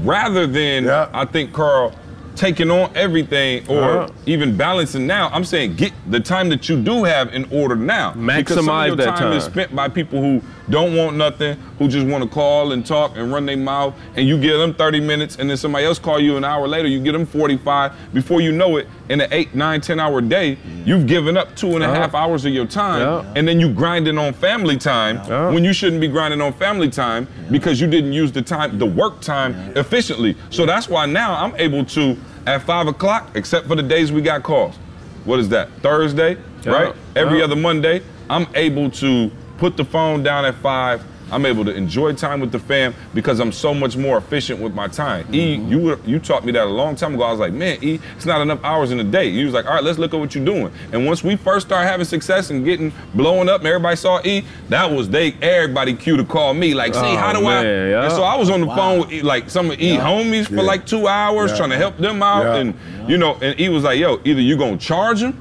Speaker 4: rather than,
Speaker 5: Yeah.
Speaker 4: I think, Carl, taking on everything or
Speaker 2: Yeah.
Speaker 4: even balancing now, I'm saying get the time that you do have in order now. because some of
Speaker 2: Maximize
Speaker 4: your
Speaker 2: that
Speaker 4: time is spent by people who don't want nothing, who just want to call and talk and run their mouth, and you give them 30 minutes, and then somebody else call you an hour later, you get them 45. Before you know it, in an eight, nine, 10 hour day, you've given up two and a uh-huh. half hours of your time,
Speaker 2: Yeah.
Speaker 4: and then you grinding on family time
Speaker 2: Yeah.
Speaker 4: when you shouldn't be grinding on family time because you didn't use the time, the work time efficiently. So that's why now I'm able to, at five o'clock, except for the days we got calls. What is that? Thursday,
Speaker 2: Yeah.
Speaker 4: right? Every other Monday, I'm able to put the phone down at five. I'm able to enjoy time with the fam because I'm so much more efficient with my time. E,
Speaker 2: Mm-hmm.
Speaker 4: you were, you taught me that a long time ago. I was like, man, E, it's not enough hours in a day. You was like, all right, let's look at what you're doing. And once we first started having success and getting blowing up, and everybody saw E, that was they everybody cue to call me like, see,
Speaker 2: Oh,
Speaker 4: how do I?
Speaker 2: yeah.
Speaker 4: And so I was on the phone with E, like some of E homies for
Speaker 5: Yeah.
Speaker 4: like two hours
Speaker 5: Yeah.
Speaker 4: trying to help them out,
Speaker 5: Yeah.
Speaker 4: and you know, and E was like, yo, either you gonna charge them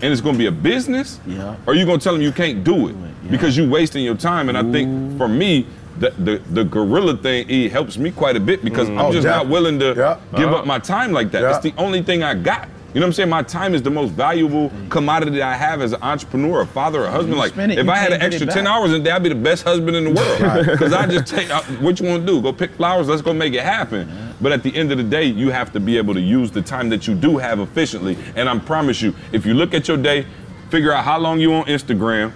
Speaker 4: and it's gonna be a business,
Speaker 7: Yeah.
Speaker 4: or you gonna tell them you can't do it because you're wasting your time. And I think for me, the, the the gorilla thing E helps me quite a bit because I'm
Speaker 5: Oh,
Speaker 4: just not willing to
Speaker 5: Yeah.
Speaker 4: give
Speaker 2: Uh-huh.
Speaker 4: up my time like that.
Speaker 5: Yeah.
Speaker 4: It's the only thing I got. You know what I'm saying? My time is the most valuable commodity I have as an entrepreneur, a father, a husband. Like,
Speaker 7: it,
Speaker 4: if I had an extra 10 hours a day, I'd be the best husband in the world. Because *laughs* I just take, I, what you want to do? Go pick flowers, let's go make it happen. But at the end of the day, you have to be able to use the time that you do have efficiently. And I promise you, if you look at your day, figure out how long you on Instagram,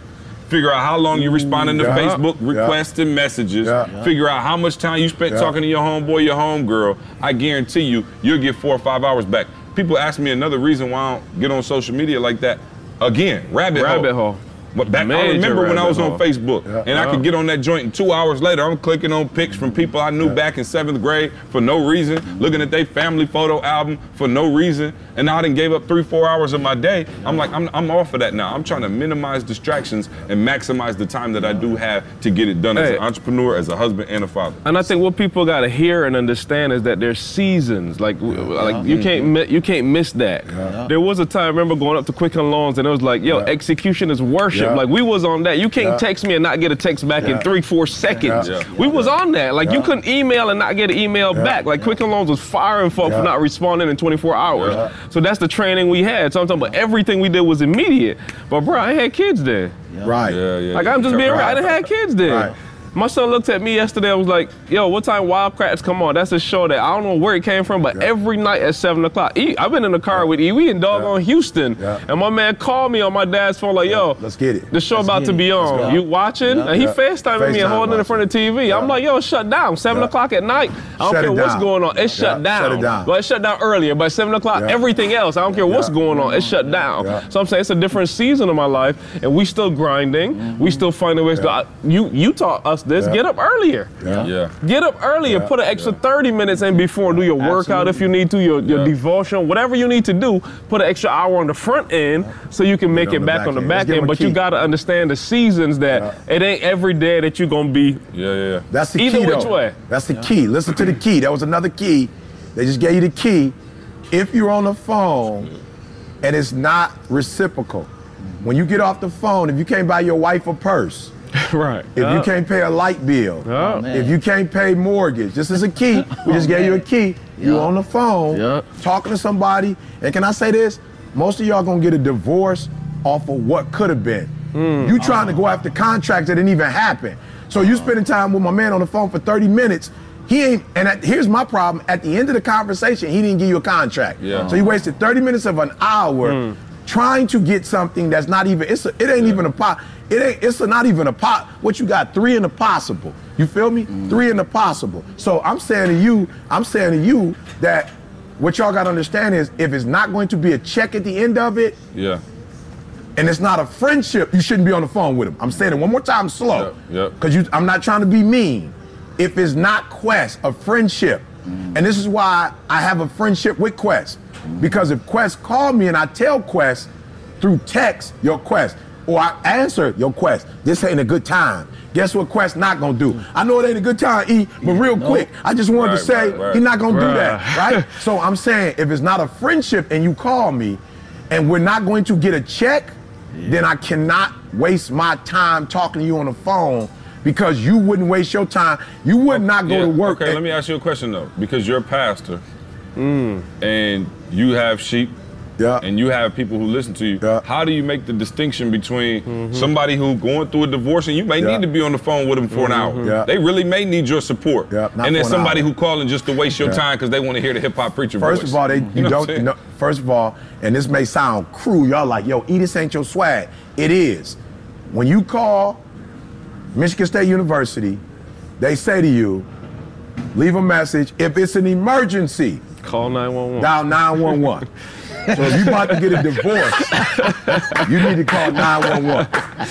Speaker 4: figure out how long you're responding to
Speaker 5: Yeah.
Speaker 4: Facebook
Speaker 5: Yeah.
Speaker 4: requests and messages,
Speaker 5: Yeah.
Speaker 4: figure out how much time you spent
Speaker 5: Yeah.
Speaker 4: talking to your homeboy, your homegirl, I guarantee you, you'll get four or five hours back. People ask me another reason why I don't get on social media like that. Again, rabbit,
Speaker 2: Rabbit hole.
Speaker 4: But back, I remember when I was
Speaker 2: rabbit
Speaker 4: on. Facebook
Speaker 5: Yeah.
Speaker 4: and I could get on that joint and two hours later I'm clicking on pics from people I knew back in seventh grade for no reason, looking at their family photo album for no reason, and now I done gave up three, four hours of my day. I'm like, I'm, I'm off of that now. I'm trying to minimize distractions and maximize the time that I do have to get it done as an entrepreneur, as a husband, and a father.
Speaker 2: And I think what people gotta hear and understand is that there's seasons. Like, w- like you can't mm-hmm. mi- you can't miss that. There was a time I remember going up to Quicken Loans and it was like, yo,
Speaker 5: Yeah.
Speaker 2: execution is worship.
Speaker 5: Yeah.
Speaker 2: Like we was on that. You can't
Speaker 5: Yeah.
Speaker 2: text me and not get a text back in three, four seconds.
Speaker 4: Yeah.
Speaker 2: We was on that. Like you couldn't email and not get an email back. Like Quicken Loans was firing folk
Speaker 5: Yeah.
Speaker 2: for not responding in 24 hours.
Speaker 5: Yeah.
Speaker 2: So that's the training we had. So I'm talking about everything we did was immediate. But bro, I had kids there.
Speaker 5: Right.
Speaker 4: Yeah, yeah.
Speaker 2: Like I'm just being right. I didn't have kids then.
Speaker 5: Right.
Speaker 2: My son looked at me yesterday and was like, yo, what time Wild Kratts come on? That's a show that I don't know where it came from, but every night at 7 o'clock. E, I've been in the car with E. We in doggone Houston.
Speaker 5: Yeah.
Speaker 2: And my man called me on my dad's phone like, yo,
Speaker 5: Let's get it.
Speaker 2: the show
Speaker 7: Let's
Speaker 2: about to be on. You watching? And he
Speaker 5: Yeah.
Speaker 2: FaceTiming me and holding it in front of the TV. I'm like, yo, shut down. 7
Speaker 5: Yeah.
Speaker 2: o'clock at night. I don't
Speaker 5: Shut
Speaker 2: care what's going on. It's
Speaker 5: Yeah.
Speaker 2: shut down.
Speaker 5: Shut it down.
Speaker 2: But it shut down earlier. But 7 o'clock,
Speaker 5: Yeah.
Speaker 2: everything else, I don't care what's going on. It's shut down.
Speaker 5: Yeah.
Speaker 2: So I'm saying it's a different season of my life, and we still grinding. We mm-hmm. still finding ways to. I, you you taught us this.
Speaker 5: Yeah.
Speaker 2: Get up earlier.
Speaker 5: Yeah.
Speaker 4: Yeah.
Speaker 2: Get up earlier.
Speaker 5: Yeah.
Speaker 2: Put an extra 30 minutes in before. Do your workout if you need to. Your, your devotion, whatever you need to do. Put an extra hour on the front end so you can make
Speaker 5: on
Speaker 2: it back
Speaker 5: back
Speaker 2: on the back
Speaker 5: Let's give
Speaker 2: end.
Speaker 5: them a
Speaker 2: But you gotta understand the seasons that it ain't every day that you're gonna be.
Speaker 4: Yeah, yeah, yeah.
Speaker 5: That's the
Speaker 2: Either
Speaker 5: key,
Speaker 2: which
Speaker 5: though.
Speaker 2: way.
Speaker 5: That's the key. Listen to the key. That was another key. They just gave you the key. If you're on the phone and it's not reciprocal. When you get off the phone, if you can't buy your wife a purse, *laughs*
Speaker 2: right.
Speaker 5: if you can't pay a light bill,
Speaker 2: Oh,
Speaker 5: if you can't pay mortgage, this is a key. *laughs* We just oh, gave you a key. You
Speaker 7: Yeah.
Speaker 5: on the phone
Speaker 7: Yeah.
Speaker 5: talking to somebody, and can I say this? Most of y'all gonna get a divorce off of what could have been. Hmm. You trying to go after contracts that didn't even happen. So you uh-huh. spending time with my man on the phone for 30 minutes. He ain't, and at, here's my problem. At the end of the conversation, he didn't give you a contract.
Speaker 4: Yeah.
Speaker 5: So you wasted 30 minutes of an hour hmm. trying to get something that's not even. It's a, it ain't even a pot. It ain't. It's not even a pot. What you got? Three in the possible. You feel me? Mm-hmm. Three in the possible. So I'm saying to you, I'm saying to you that what y'all got to understand is if it's not going to be a check at the end of it,
Speaker 4: Yeah.
Speaker 5: and it's not a friendship, you shouldn't be on the phone with him. I'm saying it one more time slow.
Speaker 4: Yep, yep.
Speaker 5: Because you I'm not trying to be mean. If it's not Quest, a friendship, mm-hmm. and this is why I have a friendship with Quest. Mm-hmm. Because if Quest called me and I tell Quest through text your Quest, or I answer your Quest, this ain't a good time. Guess what Quest not gonna do? I know it ain't a good time, E, but real quick, I just wanted to say
Speaker 4: right, right.
Speaker 5: he's not gonna do that, right? so I'm saying if it's not a friendship and you call me and we're not going to get a check, then I cannot waste my time talking to you on the phone because you wouldn't waste your time. You would not go
Speaker 4: Yeah,
Speaker 5: to work.
Speaker 4: Okay,
Speaker 5: and-
Speaker 4: let me ask you a question though, because you're a pastor, hmm. and you have sheep,
Speaker 5: Yeah.
Speaker 4: and you have people who listen to you.
Speaker 5: Yeah.
Speaker 4: How do you make the distinction between mm-hmm. somebody who going through a divorce and you may
Speaker 5: Yeah.
Speaker 4: need to be on the phone with them for an mm-hmm. hour?
Speaker 5: Yeah.
Speaker 4: They really may need your support.
Speaker 5: Yeah, not
Speaker 4: and then somebody
Speaker 5: hour.
Speaker 4: who calling just to waste your
Speaker 5: Yeah.
Speaker 4: time because they want to hear the hip hop preacher
Speaker 5: First
Speaker 4: voice.
Speaker 5: of all, they *laughs* you,
Speaker 4: know
Speaker 5: don't
Speaker 4: saying?
Speaker 5: know. First of all, and this may sound cruel, y'all like, yo, E, this ain't your swag. It is. When you call Michigan State University, they say to you, leave a message. If it's an emergency,
Speaker 2: Call 911.
Speaker 5: dial 911. *laughs* so if you about to get a divorce, you need to call 911.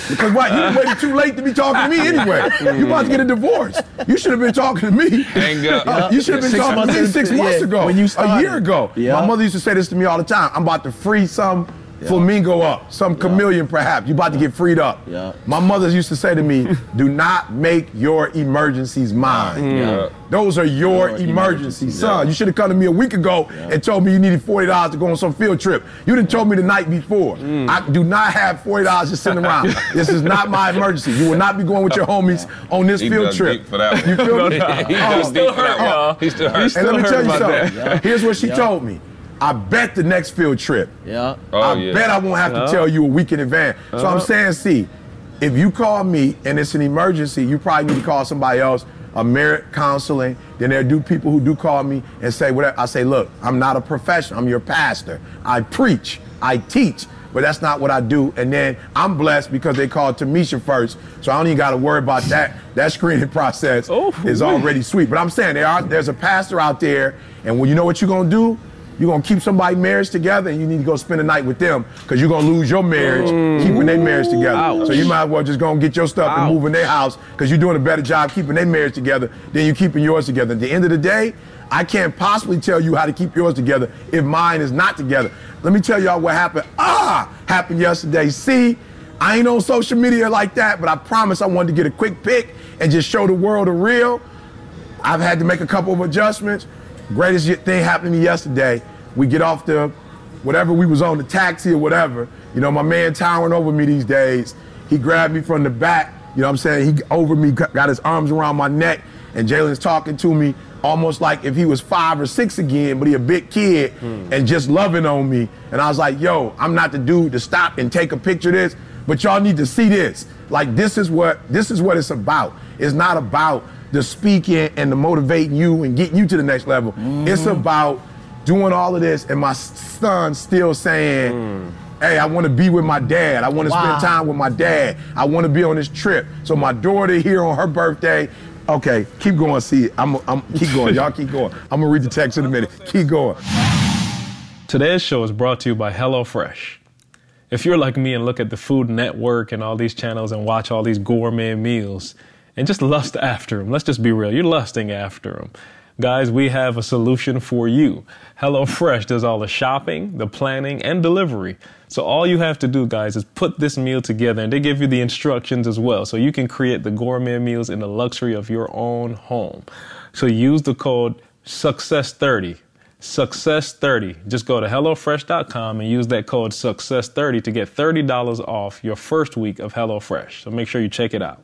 Speaker 5: Because what? You waited too late to be talking to me anyway. You about to get a divorce. You should have been talking to me.
Speaker 4: Hang up. *laughs*
Speaker 5: Uh, you should have been
Speaker 7: Six
Speaker 5: talking to me six months
Speaker 7: yeah,
Speaker 5: ago.
Speaker 7: when you
Speaker 5: a year ago.
Speaker 7: Yeah.
Speaker 5: My mother used to say this to me all the time. I'm about to free some flamingo up, some chameleon perhaps. You about to get freed up.
Speaker 7: Yeah.
Speaker 5: My mother used to say to me, *laughs* do not make your emergencies mine. Mm.
Speaker 4: Yeah.
Speaker 5: Those are your,
Speaker 7: Your
Speaker 5: emergencies.
Speaker 7: emergencies,
Speaker 5: Son, you should have come to me a week ago and told me you needed $40 to go on some field trip. You didn't told me the night before. Mm. I do not have $40 just sitting around. *laughs* this is not my emergency. You will not be going with your homies on this
Speaker 4: He
Speaker 5: field trip.
Speaker 4: deep for that one.
Speaker 5: You feel me? *laughs*
Speaker 4: he
Speaker 5: Oh,
Speaker 4: dug uh-huh. deep for that uh-huh. one. He still hurt.
Speaker 5: and let me tell you something.
Speaker 7: that.
Speaker 5: Here's what she told me. I bet the next field trip.
Speaker 7: Yeah.
Speaker 4: Oh,
Speaker 5: I
Speaker 4: yeah.
Speaker 5: bet I won't have to tell you a week in advance. So I'm uh-huh. saying, see, if you call me and it's an emergency, you probably need to call somebody else, a merit counseling. Then there do people who do call me and say whatever. I say, look, I'm not a professional. I'm your pastor. I preach. I teach. But that's not what I do. And then I'm blessed because they called Tamisha first. So I don't even got to worry about that. That screening *laughs* process
Speaker 2: Oh,
Speaker 5: is already sweet. But I'm saying there are, there's a pastor out there, and when you know what you're gonna do, you're gonna keep somebody marriage together, and you need to go spend the night with them because you're gonna lose your marriage keeping their marriage together.
Speaker 2: Ouch.
Speaker 5: So you might as well just go and get your stuff and move in their house because you're doing a better job keeping their marriage together than you keeping yours together. At the end of the day, I can't possibly tell you how to keep yours together if mine is not together. Let me tell y'all what happened. Ah, happened yesterday. See, I ain't on social media like that, but I promise I wanted to get a quick pic and just show the world the real. I've had to make a couple of adjustments. Greatest thing happened to me yesterday. We get off the whatever we was on the taxi or whatever. You know, my man towering over me these days. He grabbed me from the back. You know what I'm saying? He over me, got his arms around my neck, and Jalen's talking to me almost like if he was five or six again, but he a big kid hmm. and just loving on me. And I was like, yo, I'm not the dude to stop and take a picture of this, but y'all need to see this. Like this is what this is what it's about. It's not about the speaking and the motivating you and getting you to the next level. It's mm-hmm. about doing all of this and my son still saying, hmm. Hey, I want to be with my dad. I want to
Speaker 7: Wow.
Speaker 5: spend time with my dad. I want to be on this trip. So my daughter here on her birthday. Okay, keep going. See, I'm, I'm keep going. Y'all keep going. *laughs* I'm gonna read the text in a minute. Keep going.
Speaker 2: Today's show is brought to you by HelloFresh. If you're like me and look at the Food Network and all these channels and watch all these gourmet meals and just lust after them, let's just be real, you're lusting after them. Guys, we have a solution for you. HelloFresh does all the shopping, the planning, and delivery. So all you have to do, guys, is put this meal together and they give you the instructions as well. So you can create the gourmet meals in the luxury of your own home. So use the code SUCCESS30 Success30. Just go to HelloFresh.com and use that code Success30 to get $30 off your first week of HelloFresh. So make sure you check it out.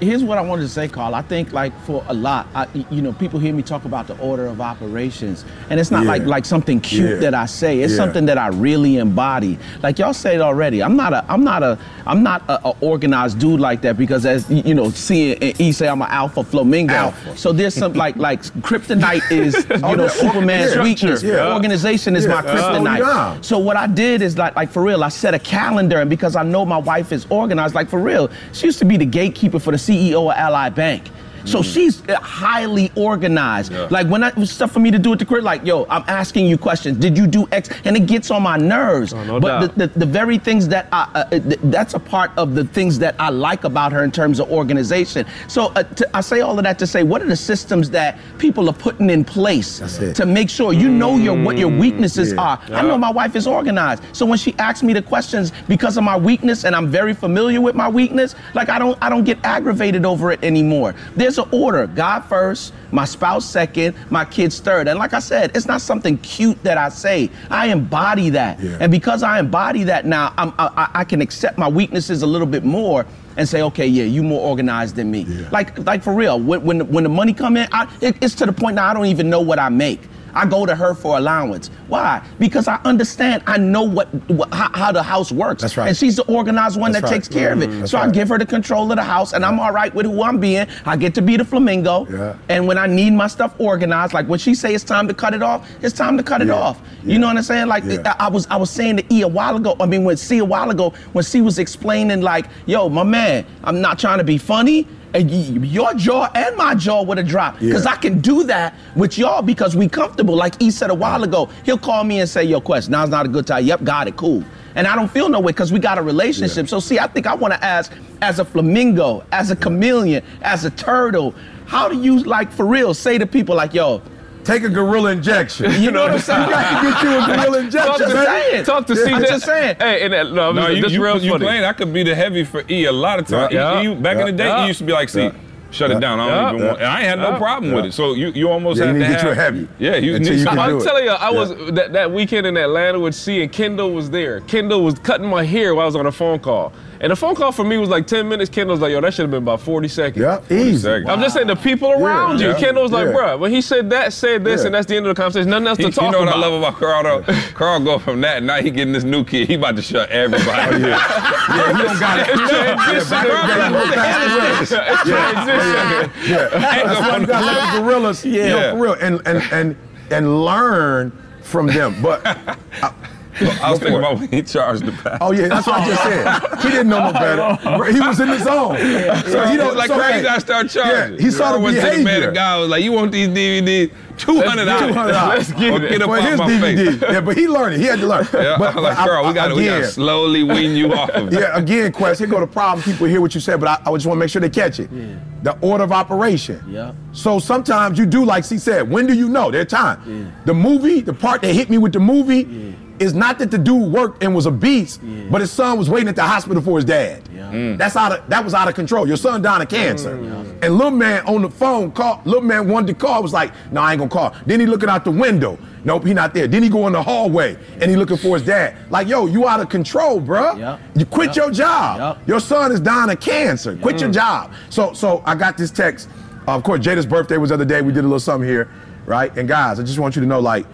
Speaker 7: Here's what I wanted to say, Carl. I think like for a lot, I, you know, people hear me talk about the order of operations, and it's not
Speaker 5: Yeah.
Speaker 7: like like something cute
Speaker 5: Yeah.
Speaker 7: that I say. It's
Speaker 5: Yeah.
Speaker 7: something that I really embody. Like y'all said already, I'm not a I'm not a I'm not a, a organized dude like that because as you know, seeing E say I'm an alpha flamingo.
Speaker 5: Alpha.
Speaker 7: So there's some like like kryptonite is *laughs* you oh,
Speaker 5: know.
Speaker 7: Superman's weakness. Organization is my
Speaker 5: Slow
Speaker 7: kryptonite.
Speaker 5: down.
Speaker 7: So what I did is like, like for real, I set a calendar, and because I know my wife is organized, like for real, she used to be the gatekeeper for the CEO of Ally Bank. So she's uh, highly organized.
Speaker 4: Yeah.
Speaker 7: Like when I was stuff for me to do at the crib, like yo, I'm asking you questions. Did you do X? And it gets on my nerves.
Speaker 2: Oh, no
Speaker 7: but. The, the, the very things that I, uh, uh, th- that's a part of the things that I like about her in terms of organization. So uh, to, I say all of that to say, what are the systems that people are putting in place to make sure you know your what your weaknesses
Speaker 5: Yeah.
Speaker 7: are? I know my wife is organized. So when she asks me the questions because of my weakness and I'm very familiar with my weakness, like I don't I don't get aggravated over it anymore. There's an order. God first, my spouse second, my kids third. And like I said, it's not something cute that I say. I embody that.
Speaker 5: Yeah.
Speaker 7: And because I embody that now, I'm, I, I- I can accept my weaknesses a little bit more and say, okay, yeah, you more organized than me.
Speaker 5: Yeah.
Speaker 7: Like like for real, when when, when the money come in, I, it, it's to the point now I don't even know what I make. I go to her for allowance. Why? Because I understand. I know what, what how, how the house works.
Speaker 5: That's right.
Speaker 7: And she's the organized one
Speaker 5: That's
Speaker 7: that
Speaker 5: right.
Speaker 7: takes care of it.
Speaker 5: Mhm. That's
Speaker 7: so I give her the control of the house, and I'm all right with who I'm being. I get to be the flamingo.
Speaker 5: Yeah.
Speaker 7: And when I need my stuff organized, like when she say it's time to cut it off, it's time to cut it off.
Speaker 5: Yeah.
Speaker 7: You know what I'm saying? Like
Speaker 5: Yeah.
Speaker 7: I, I was I was saying to E a while ago. I mean, when C a while ago when C was explaining like, yo, my man, I'm not trying to be funny. And your jaw and my jaw would have dropped because
Speaker 5: Yeah.
Speaker 7: I can do that with y'all because we comfortable. Like he said a while ago, he'll call me and say, "Yo, Quest, now's not a good time." Yep, got it, cool. And I don't feel no way because we got a relationship.
Speaker 5: Yeah.
Speaker 7: So see, I think I want to ask, as a flamingo, as a chameleon, as a turtle, how do you like for real say to people like, "Yo,
Speaker 5: Take a gorilla injection.
Speaker 7: You know what I'm saying?
Speaker 5: You got to get you a gorilla
Speaker 2: Talk
Speaker 5: injection.
Speaker 2: to,
Speaker 7: just
Speaker 5: baby.
Speaker 7: saying.
Speaker 2: talk to
Speaker 7: Yeah,
Speaker 2: CJ.
Speaker 7: I'm just saying.
Speaker 2: Hey, and that, no,
Speaker 4: No, you,
Speaker 2: this
Speaker 4: you,
Speaker 2: real
Speaker 4: you
Speaker 2: funny.
Speaker 4: playing. I could be the heavy for E a lot of times.
Speaker 2: Yeah.
Speaker 4: E, back in the day,
Speaker 2: Yeah.
Speaker 4: E used to be like, see,
Speaker 5: Yeah.
Speaker 4: shut it down. I don't
Speaker 2: Yeah.
Speaker 4: even want. And I ain't had no
Speaker 2: Yeah.
Speaker 4: problem with it. So you, you almost
Speaker 5: Yeah, you
Speaker 4: have
Speaker 5: need
Speaker 4: to
Speaker 5: to get you
Speaker 4: have.
Speaker 5: a heavy
Speaker 4: Yeah, you
Speaker 5: until
Speaker 4: need
Speaker 5: you can
Speaker 4: something.
Speaker 5: do
Speaker 2: I'm
Speaker 5: it.
Speaker 2: telling you, I
Speaker 5: Yeah.
Speaker 2: was that, that weekend in Atlanta with C and Kendall was there. Kendall was cutting my hair while I was on a phone call. And the phone call for me was like 10 minutes. Kendall was like, yo, that should have been about 40 seconds.
Speaker 5: Yeah, easy.
Speaker 4: seconds.
Speaker 2: I'm just saying the people around you.
Speaker 5: yeah,
Speaker 2: Kendall was like,
Speaker 5: yeah.
Speaker 2: bruh, when he said that, said this,
Speaker 5: Yeah.
Speaker 2: and that's the end of the conversation. Nothing else
Speaker 4: He,
Speaker 2: to talk about.
Speaker 4: you know what
Speaker 2: about.
Speaker 4: I love about Carl though? *laughs* Carl go from that, now he getting this new kid. He about to shut everybody.
Speaker 5: Oh, yeah, he don't got it.
Speaker 2: It's
Speaker 5: Yeah,
Speaker 2: transition.
Speaker 5: back in the day, you were fast and
Speaker 2: It's transition.
Speaker 5: Yeah, that's why you got like gorillas. Yeah,
Speaker 4: Yeah.
Speaker 5: for real, and and and and learn from them. But
Speaker 4: I *laughs* was thinking about when he charged the pass.
Speaker 5: oh yeah, that's what I just said. He didn't know no *laughs* better. He was in the zone. So he
Speaker 4: He
Speaker 5: don't
Speaker 4: was like,
Speaker 5: so,
Speaker 4: crazy,
Speaker 5: hey,
Speaker 4: I start charging.
Speaker 5: Yeah, he saw the
Speaker 4: I went to the man, the guy was like, you want these DVDs? $200.
Speaker 5: $200.
Speaker 2: Let's get
Speaker 4: Or
Speaker 2: it.
Speaker 4: get up
Speaker 5: But his
Speaker 4: my
Speaker 5: DVD,
Speaker 4: face.
Speaker 5: yeah, but he learned it. He had to learn.
Speaker 4: Yeah,
Speaker 5: but,
Speaker 4: I was like,
Speaker 5: but
Speaker 4: Carl, we got to we got to slowly wean you off of *laughs* it.
Speaker 5: Yeah, again, Quest, here go the problem. People hear what you said, but I, I just want to make sure they catch it. Yeah. The order of operation.
Speaker 7: Yeah.
Speaker 5: So sometimes you do, like C said, when do you know? Their time. The movie, the part that hit me with the movie is not that the dude worked and was a beast, but his son was waiting at the hospital for his dad. Mm. Mm. That's out of that was out of control. Your son died of cancer. Mm. And little man on the phone called, little man wanted to call, was like, no, I ain't gonna call. Then he looking out the window. Nope, he not there. Then he go in the hallway and he looking for his dad. Like, yo, you out of control, bruh.
Speaker 7: Yep.
Speaker 5: You quit
Speaker 7: Yep.
Speaker 5: your job.
Speaker 7: Yep.
Speaker 5: Your son is dying of cancer. Quit your job. So, so I got this text. Uh, of course, Jada's birthday was the other day. We did a little something here, right? And guys, I just want you to know, like,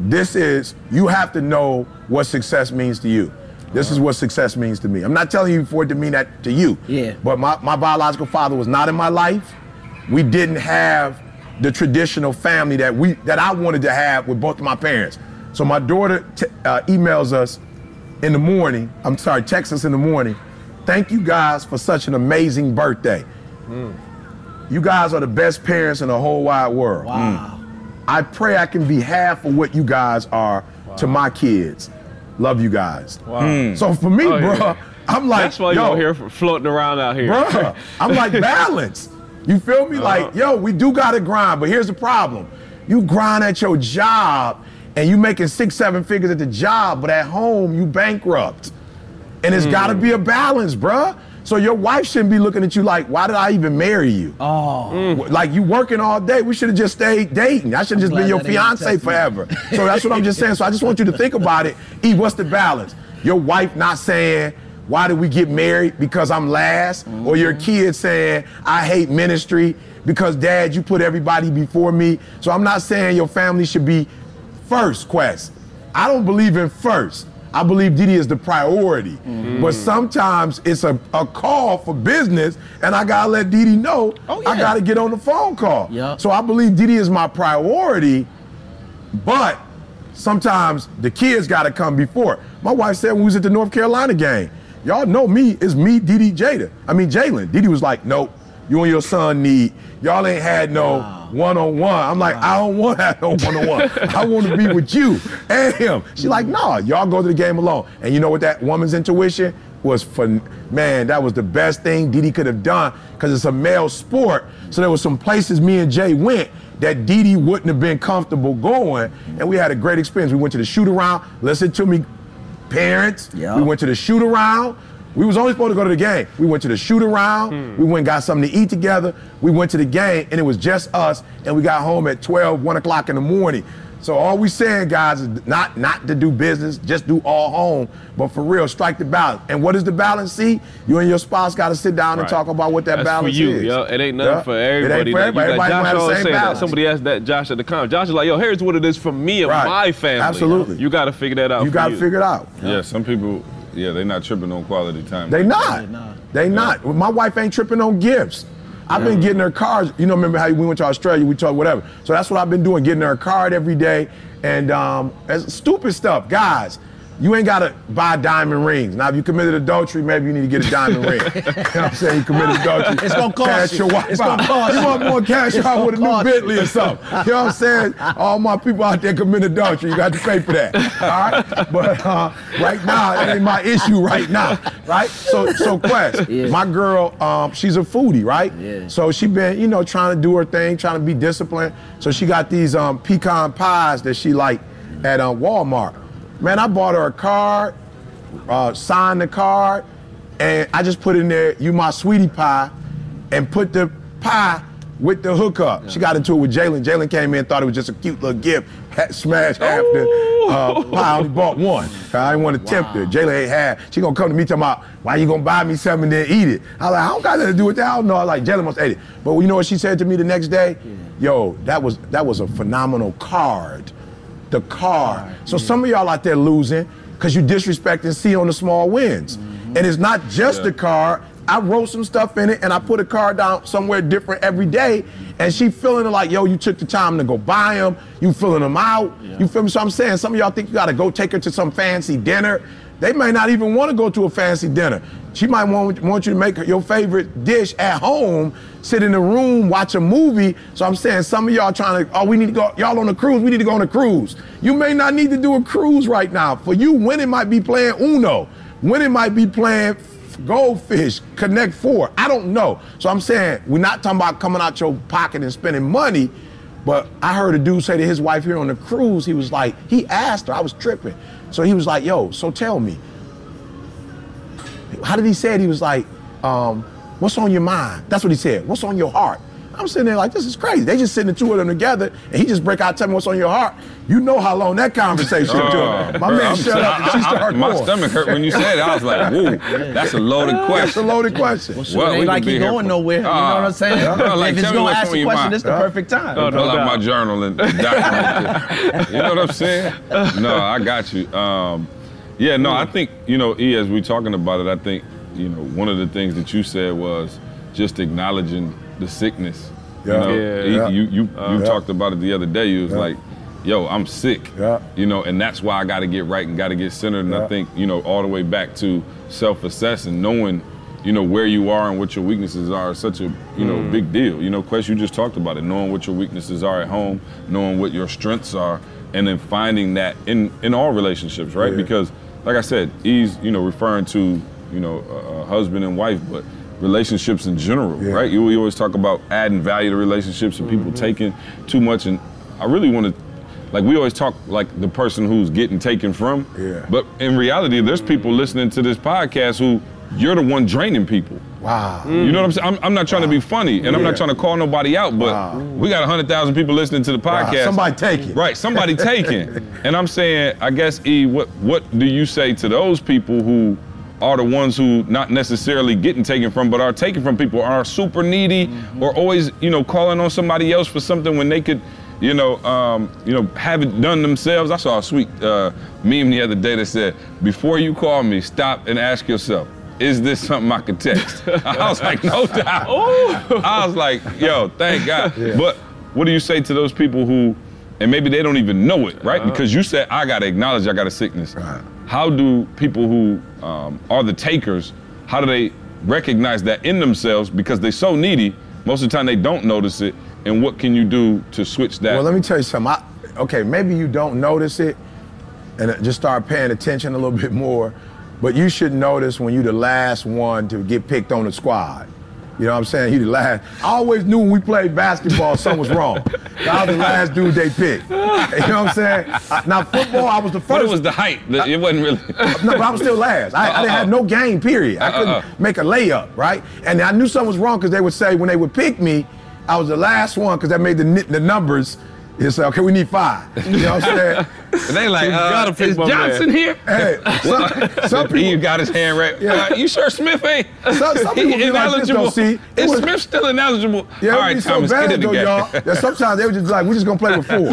Speaker 5: this is you have to know what success means to you. This is what success means to me. I'm not telling you for it to mean that to you.
Speaker 7: Yeah.
Speaker 5: But my, my biological father was not in my life. We didn't have the traditional family that we that I wanted to have with both of my parents. So my daughter t- uh, emails us in the morning. I'm sorry, texts us in the morning. Thank you guys for such an amazing birthday. You guys are the best parents in the whole wide world.
Speaker 7: Wow.
Speaker 5: I pray I can be half of what you guys are to my kids. Love you guys.
Speaker 2: Wow. Hmm.
Speaker 5: So for me,
Speaker 2: Oh,
Speaker 5: bro,
Speaker 2: yeah.
Speaker 5: I'm like,
Speaker 2: That's why
Speaker 5: yo,
Speaker 2: you're here floating around out here.
Speaker 5: bruh, I'm *laughs* like balance. You feel me? Like, uh-huh. yo, we do gotta grind, but here's the problem. You grind at your job and you making six, seven figures at the job, but at home you bankrupt. And it's gotta hmm. be a balance, bruh. So your wife shouldn't be looking at you like, why did I even marry you?
Speaker 7: Oh. Mm.
Speaker 5: Like you working all day. We should have just stayed dating. I should have just been your
Speaker 7: that ain't my
Speaker 5: fiance forever. So that's what I'm just saying. So I just want you to think about it. E, what's the balance? Your wife not saying, why did we get married? Because I'm last. Or mm-hmm. your kid saying, I hate ministry because dad, you put everybody before me. So I'm not saying your family should be first quest. I don't believe in first. I believe Dede is the priority. But mm. sometimes it's a, a call for business, and I gotta let Dede know
Speaker 7: Oh, yeah.
Speaker 5: I gotta get on the phone call.
Speaker 7: Yup.
Speaker 5: So I believe Dede is my priority, but sometimes the kids gotta come before. My wife said when we was at the North Carolina game, y'all know me, it's me, Dede, Jada. I mean Jalen. Dede was like, nope, you and your son need, y'all ain't had no one-on-one. I'm like, I don't want to have no one-on-one. I want to be with you and him. She like, nah, y'all go to the game alone. And you know what that woman's intuition was for, man, that was the best thing Dede could have done because it's a male sport. So there was some places me and Jay went that Dede wouldn't have been comfortable going. And we had a great experience. We went to the shoot around. Listen to me, parents.
Speaker 7: Yeah.
Speaker 5: We went to the shoot around. We was only supposed to go to the game. We went to the shoot around. Hmm. We went and got something to eat together. We went to the game, and it was just us. And we got home at 12, 1 o'clock in the morning. So all we saying, guys, is not not to do business, just do all home, but for real, strike the balance. And what is the balance? See, you and your spouse got to sit down and talk about what that
Speaker 2: That's for you,
Speaker 5: is.
Speaker 2: yo. It ain't nothing
Speaker 5: Yeah.
Speaker 2: for
Speaker 5: It ain't
Speaker 2: everybody.
Speaker 5: for everybody. Everybody
Speaker 2: Josh
Speaker 5: have the
Speaker 2: always
Speaker 5: same
Speaker 2: saying that.
Speaker 5: balance.
Speaker 2: Somebody asked that Josh at the con. Josh is like, yo, here's what it is for me and
Speaker 5: Right.
Speaker 2: my family.
Speaker 5: Absolutely.
Speaker 2: You got to figure that out.
Speaker 5: You got to figure it out.
Speaker 4: Yeah, some people, yeah, they're not tripping on quality time.
Speaker 5: They not.
Speaker 7: not.
Speaker 5: They not. My wife ain't tripping on gifts. I've been getting her cards. You know, remember how we went to Australia? We talked whatever. So that's what I've been doing, getting her a card every day, and um, it's stupid stuff, guys. You ain't gotta buy diamond rings. Now, if you committed adultery, maybe you need to get a diamond ring. *laughs* you know what I'm saying? You committed adultery.
Speaker 7: It's gonna cost
Speaker 5: cash
Speaker 7: you.
Speaker 5: Your wife
Speaker 7: It's
Speaker 5: out.
Speaker 7: gonna cost
Speaker 5: You
Speaker 7: you.
Speaker 5: want more cash
Speaker 7: It's
Speaker 5: out with a new
Speaker 7: cost you.
Speaker 5: Bentley or something. You know what I'm saying? All my people out there committed adultery, you got to pay for that. All right? But uh, right now, it ain't my issue right now. Right? So, so Quest,
Speaker 7: Yeah.
Speaker 5: my girl, um, she's a foodie, right?
Speaker 7: Yeah.
Speaker 5: So she been, you know, trying to do her thing, trying to be disciplined. So she got these um, pecan pies that she like at uh, Walmart. Man, I bought her a card, uh, signed the card, and I just put in there, you my sweetie pie, and put the pie with the hookup. She got into it with Jalen. Jalen came in, thought it was just a cute little gift, *laughs* had smashed half the uh, pie, only bought one. I didn't want to tempt her. Jalen ain't had. She gonna come to me talking about, why you gonna buy me something and then eat it? I was like, I don't got nothing to do with that. I don't know. I was like, Jalen must ate it. But you know what she said to me the next day? Yo, that was that was a phenomenal card. The car. So some of y'all out there losing because you disrespecting C on the small wins. Mm-hmm. And it's not just the card. I wrote some stuff in it and I put a card down somewhere different every day. And she feeling it like, yo, you took the time to go buy them. You filling them out. You feel me? So I'm saying some of y'all think you gotta go take her to some fancy dinner. They may not even want to go to a fancy dinner. She might want, want you to make your favorite dish at home, sit in the room, watch a movie. So I'm saying some of y'all trying to, oh, we need to go, y'all on a cruise, we need to go on a cruise. You may not need to do a cruise right now. For you, winning might be playing Uno. Winning might be playing Goldfish, Connect Four. I don't know. So I'm saying we're not talking about coming out your pocket and spending money. But I heard a dude say to his wife here on the cruise, he was like, he asked her, I was tripping. So he was like, yo, so tell me, how did he say it? He was like, um, what's on your mind? That's what he said. What's on your heart? I'm sitting there like, this is crazy. They just sitting the two of them together, and he just break out, tell me what's on your heart. You know how long that conversation took. My
Speaker 4: Bro,
Speaker 5: man
Speaker 4: I'm
Speaker 5: shut
Speaker 4: sorry.
Speaker 5: up and she
Speaker 4: I- I-
Speaker 5: started
Speaker 4: My
Speaker 5: going.
Speaker 4: stomach hurt when you said it. I was like, whoa, that's a loaded question.
Speaker 5: That's a loaded question.
Speaker 7: Well,
Speaker 4: Well,
Speaker 7: it
Speaker 4: we
Speaker 7: ain't
Speaker 4: could
Speaker 7: like
Speaker 4: be
Speaker 7: he going
Speaker 4: for-
Speaker 7: nowhere. You know
Speaker 4: Ah.
Speaker 7: what I'm saying? *laughs*
Speaker 4: Yeah, like,
Speaker 7: if he's gonna ask
Speaker 4: on
Speaker 7: a question,
Speaker 4: mind.
Speaker 7: this the perfect time.
Speaker 2: No,
Speaker 4: Pull
Speaker 2: no
Speaker 4: out
Speaker 2: doubt.
Speaker 4: my journal and document *laughs* it. You know what I'm saying? No, I got you. Um, yeah, no, I think, you know, E, as we're talking about it, I think, you know, one of the things that you said was just acknowledging the sickness.
Speaker 5: Yeah.
Speaker 4: You, know,
Speaker 2: Yeah.
Speaker 4: E,
Speaker 5: Yeah.
Speaker 4: you, you, you
Speaker 5: yeah.
Speaker 4: talked about it the other day. You was
Speaker 5: Yeah.
Speaker 4: like, yo, I'm sick.
Speaker 5: Yeah.
Speaker 4: You know, and that's why I got to get right and got to get centered. And
Speaker 5: Yeah.
Speaker 4: I think, you know, all the way back to self-assessing, knowing, you know, where you are and what your weaknesses are is such a, you know,
Speaker 5: Mm.
Speaker 4: big deal. You know, Quest, you just talked about it, knowing what your weaknesses are at home, knowing what your strengths are, and then finding that in, in all relationships, right?
Speaker 5: Yeah.
Speaker 4: Because, like I said, he's, you know, referring to, you know, a, a husband and wife, but relationships in general,
Speaker 5: Yeah.
Speaker 4: right? You, we always talk about adding value to relationships and people taking too much. And I really want to, like, we always talk like the person who's getting taken from.
Speaker 5: Yeah.
Speaker 4: But in reality, there's people listening to this podcast who you're the one draining people.
Speaker 5: Wow.
Speaker 4: You know what I'm saying? I'm, I'm not trying to be funny, and I'm not trying to call nobody out, but
Speaker 5: Wow.
Speaker 4: we got 100,000 people listening to the
Speaker 5: Wow.
Speaker 4: podcast.
Speaker 5: Somebody take it.
Speaker 4: Right, somebody *laughs* taking. and I'm saying, I guess, E, what what do you say to those people who are the ones who not necessarily getting taken from, but are taken from people, are super needy, mm-hmm. or always, you know, calling on somebody else for something when they could, you know, um, you know, have it done themselves. I saw a sweet uh, meme the other day that said, "Before you call me, stop and ask yourself." Is this something I could text? *laughs* *laughs* I was like, no doubt. I was like, yo, thank *laughs* God. But what do you say to those people who, and maybe they don't even know it, right? Because you said, I gotta acknowledge I got a sickness.
Speaker 5: Right.
Speaker 4: How do people who um, are the takers, how do they recognize that in themselves? Because they're so needy, most of the time they don't notice it. And what can you do to switch that?
Speaker 5: Well, let me tell you something. I, okay, maybe you don't notice it and just start paying attention a little *laughs* bit more, but you should notice when you're the last one to get picked on the squad. You know what I'm saying? You the last. I always knew when we played basketball something was wrong. *laughs* I was the last dude they picked. You know what I'm saying? I- now football, I was the first.
Speaker 4: but it was the height. It wasn't really. *laughs*
Speaker 5: No, but I was still last. I, I didn't have no game, period. I couldn't
Speaker 4: Uh-uh.
Speaker 5: make a layup, right? And I knew something was wrong because they would say when they would pick me, I was the last one because that made the the numbers. You say, okay, we need five. You know what I'm saying? *laughs*
Speaker 4: They like,
Speaker 2: You
Speaker 4: uh,
Speaker 2: gotta pick
Speaker 4: is
Speaker 2: my man.
Speaker 4: Johnson here?
Speaker 5: hey, *laughs* some, some
Speaker 4: He
Speaker 5: people,
Speaker 4: got his hand right.
Speaker 5: Yeah.
Speaker 4: Uh, you sure Smith ain't?
Speaker 5: Some- some *laughs* people be like this, though, see, it
Speaker 4: Is
Speaker 5: was-
Speaker 4: Smith still ineligible?
Speaker 5: yeah,
Speaker 4: All
Speaker 5: it would
Speaker 4: right,
Speaker 5: be so
Speaker 4: Thomas,
Speaker 5: bad
Speaker 4: get in the
Speaker 5: though, y'all. That sometimes they would just like, we're just gonna play with four. You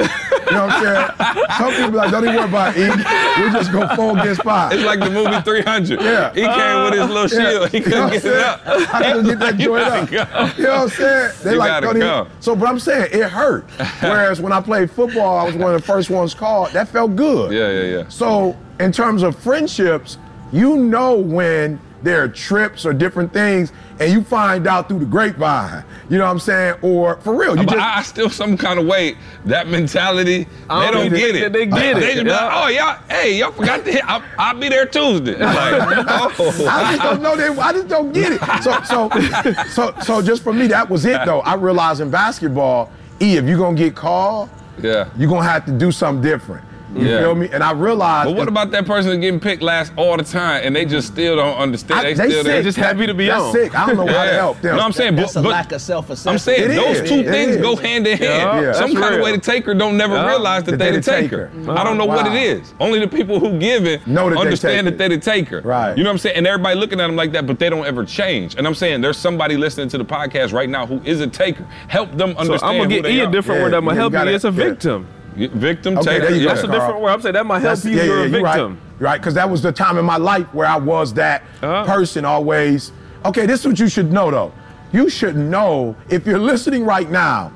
Speaker 5: know what I'm saying? Some people be like, don't even worry about it. E. We're just gonna four against five.
Speaker 4: It's like the movie 300.
Speaker 5: Yeah.
Speaker 4: He came with his little shield. He couldn't
Speaker 5: what
Speaker 4: get
Speaker 5: I'm
Speaker 4: it up.
Speaker 5: I couldn't get that
Speaker 4: You
Speaker 5: joint up.
Speaker 4: go.
Speaker 5: You know what I'm saying? They
Speaker 4: You
Speaker 5: like don't even- So, but I'm saying it hurt. Whereas when I played football, I was one of the first ones called. That felt good.
Speaker 4: Yeah, yeah, yeah.
Speaker 5: So, in terms of friendships, you know when there are trips or different things, and you find out through the grapevine. You know what I'm saying? Or for real, you
Speaker 4: But
Speaker 5: just.
Speaker 4: I, I still some kind of way that mentality.
Speaker 2: I
Speaker 4: They
Speaker 2: don't
Speaker 4: don't get it.
Speaker 2: they get it.
Speaker 4: They just be like,
Speaker 2: Yeah.
Speaker 4: oh y'all, hey y'all forgot to hit. I'll, I'll be there Tuesday. *laughs* Like, oh.
Speaker 5: I just don't know they. I just don't get it. So, so, so, so, just for me, that was it though. I realized in basketball, E, if you're gonna get called,
Speaker 4: Yeah.
Speaker 5: you're gonna have to do something different. You
Speaker 4: Yeah.
Speaker 5: feel me? And I realized.
Speaker 4: But what about that person that's getting picked last all the time and they just still don't understand?
Speaker 5: I-
Speaker 4: they still
Speaker 5: sick.
Speaker 2: just happy to be
Speaker 5: That's
Speaker 2: on.
Speaker 5: sick. I don't know how to
Speaker 4: Yeah.
Speaker 5: help them.
Speaker 4: No, I'm saying,
Speaker 7: That's
Speaker 4: but,
Speaker 7: a
Speaker 4: but
Speaker 7: lack of self-assessment.
Speaker 4: I'm saying
Speaker 5: It
Speaker 4: those
Speaker 5: is.
Speaker 4: two
Speaker 5: It
Speaker 4: things
Speaker 5: is.
Speaker 4: go hand in hand.
Speaker 2: Yeah,
Speaker 5: Yeah.
Speaker 4: Some
Speaker 2: that's
Speaker 4: kind of
Speaker 2: real.
Speaker 4: way the taker don't never
Speaker 2: Yeah.
Speaker 4: realize that,
Speaker 5: That
Speaker 4: they
Speaker 5: they
Speaker 4: the
Speaker 5: the
Speaker 4: taker.
Speaker 5: taker.
Speaker 4: I don't know what it is. Only the people who give it
Speaker 5: Know that they
Speaker 4: understand
Speaker 5: take
Speaker 4: that they the taker.
Speaker 5: Right.
Speaker 4: You know what I'm saying? And everybody looking at them like that, but they don't ever change. And I'm saying there's somebody listening to the podcast right now who is a taker. Help them
Speaker 2: So
Speaker 4: understand.
Speaker 2: I'm gonna get
Speaker 4: they
Speaker 2: E a different word. I'm
Speaker 5: gonna
Speaker 2: help you. It's a victim.
Speaker 4: Victim,
Speaker 5: Okay,
Speaker 4: taker.
Speaker 5: there you go.
Speaker 4: yeah.
Speaker 2: That's a
Speaker 5: Carl.
Speaker 2: different word. I'm saying that might help
Speaker 5: That's-
Speaker 2: you.
Speaker 5: yeah,
Speaker 2: You're
Speaker 5: yeah,
Speaker 2: a
Speaker 5: you're
Speaker 2: victim.
Speaker 5: Right, right, because that was the time in my life where I was that
Speaker 2: Uh-huh.
Speaker 5: person always. Okay, this is what you should know though. You should know if you're listening right now,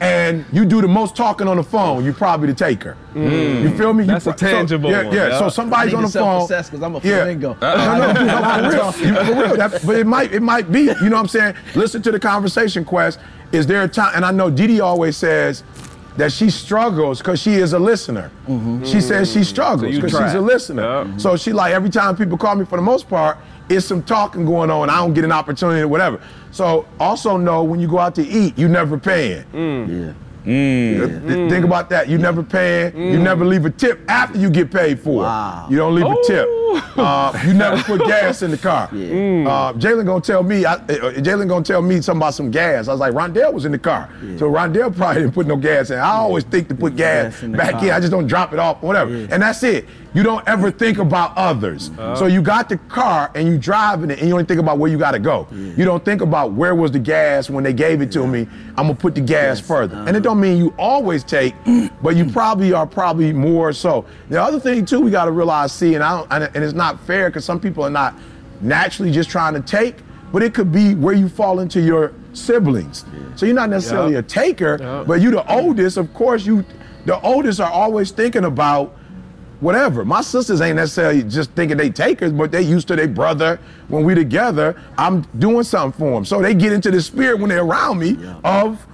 Speaker 5: and you do the most talking on the phone, you're probably the taker. You feel me? You
Speaker 2: That's a
Speaker 5: pro- so-
Speaker 2: tangible
Speaker 5: yeah,
Speaker 2: one,
Speaker 5: Yeah,
Speaker 2: yeah.
Speaker 5: so
Speaker 7: I
Speaker 5: somebody's
Speaker 7: need
Speaker 5: on the phone.
Speaker 7: self-assess 'cause I'm a
Speaker 5: yeah.
Speaker 7: flamingo.
Speaker 5: No, no, no, no, for real. *laughs* You- For real. That, but it might, it might be. You know what I'm saying? Listen to the conversation. Quest. Is there a time? And I know Dede always says that she struggles because she is a listener. She says she struggles
Speaker 2: Mm-hmm.
Speaker 5: because
Speaker 2: try.
Speaker 5: she's a listener. So she like every time people call me for the most part, it's some talking going on. I don't get an opportunity or whatever. So also know when you go out to eat, you never paying.
Speaker 7: Yeah.
Speaker 5: Th- Think about that. You never paying. You never leave a tip after you get paid for
Speaker 7: Wow.
Speaker 5: it. You don't leave a tip. Uh, you never put *laughs* gas in the car.
Speaker 7: Yeah.
Speaker 5: Uh, Jalen gonna tell me. I, uh, Jalen gonna tell me something about some gas. I was like, Rondell was in the car, so Rondell probably didn't put no gas in. I always think to put gas
Speaker 7: Gas in
Speaker 5: back
Speaker 7: car.
Speaker 5: in. I just don't drop it off, whatever. And that's it. You don't ever think about others. Uh-huh. So you got the car and you driving it, and you only think about where you got to go. You don't think about where was the gas when they gave it to me. I'm gonna put the gas further, and it uh-huh. don't mean you always take, *clears throat* but you probably are probably more so. The other thing too, we got to realize, see, and I don't, and it's not fair because some people are not naturally just trying to take, but it could be where you fall into your siblings. So you're not necessarily
Speaker 2: Yeah.
Speaker 5: a taker,
Speaker 2: Yeah.
Speaker 5: but you the oldest. Of course, you the oldest are always thinking about whatever. My sisters ain't necessarily just thinking they takers, but they used to their brother when we together. I'm doing something for them, so they get into the spirit when they're around me of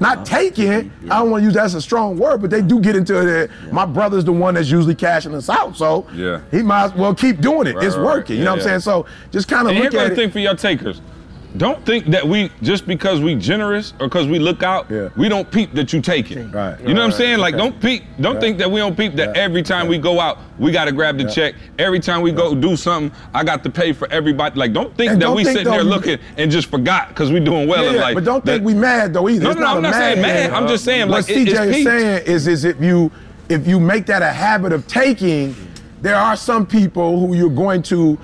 Speaker 5: not taking. I don't want to use that as a strong word, but they do get into it. My brother's the one that's usually cashing us out, so
Speaker 4: Yeah.
Speaker 5: he might as well keep doing it.
Speaker 4: Right,
Speaker 5: it's
Speaker 4: right,
Speaker 5: working. You know
Speaker 4: yeah,
Speaker 5: what I'm saying? So just kind of
Speaker 4: And here
Speaker 5: look
Speaker 4: goes
Speaker 5: at
Speaker 4: the
Speaker 5: it.
Speaker 4: thing for y'all takers. Don't think that we just because we generous or because we look out,
Speaker 5: Yeah.
Speaker 4: we don't peep that you take it.
Speaker 5: Right.
Speaker 4: You know what I'm saying? Like
Speaker 5: Okay.
Speaker 4: don't peep, don't
Speaker 5: Yeah.
Speaker 4: think that we don't peep that
Speaker 5: Yeah.
Speaker 4: every time we go out, we gotta grab the check. Every time we go do something, I got to pay for everybody. Like don't think
Speaker 5: And
Speaker 4: that
Speaker 5: don't
Speaker 4: we
Speaker 5: think
Speaker 4: sitting there looking and just forgot because we doing well. And
Speaker 5: yeah, but don't think
Speaker 4: that-
Speaker 5: we mad though either.
Speaker 4: No, no, I'm not saying mad. I'm just saying,
Speaker 5: what
Speaker 4: like, it-
Speaker 5: CJ is saying is, is if you if you make that a habit of taking, there are some people who you're going to,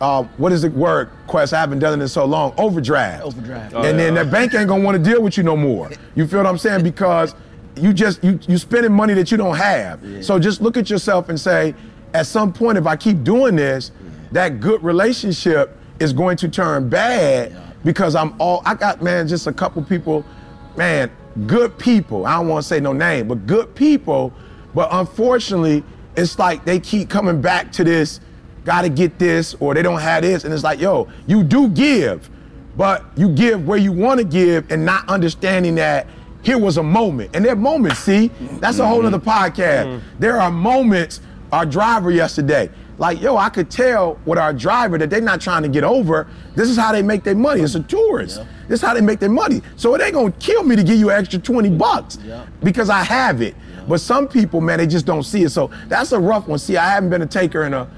Speaker 5: uh, what is the word? Quest, I haven't done it in so long. Overdraft.
Speaker 7: Overdraft.
Speaker 5: and then that bank ain't gonna want to deal with you no more. You feel what I'm saying? Because you just you you spending money that you don't have. So just look at yourself and say, at some point, if I keep doing this, that good relationship is going to turn bad because I'm all I got, man, just a couple people, man, good people. I don't want to say no name, but good people. But unfortunately, it's like they keep coming back to this, gotta get this, or they don't have this. And it's like, yo, you do give, but you give where you want to give and not understanding that here was a moment. And there are moments, see, that's a whole mm-hmm. other podcast. Mm-hmm. There are moments, our driver yesterday, like, yo, I could tell with our driver that they're not trying to get over. This is how they make their money. It's a tourist. This is how they make their money. So it ain't gonna kill me to give you an extra 20 bucks because I have it. But some people, man, they just don't see it. So that's a rough one. See, I haven't been a taker in a,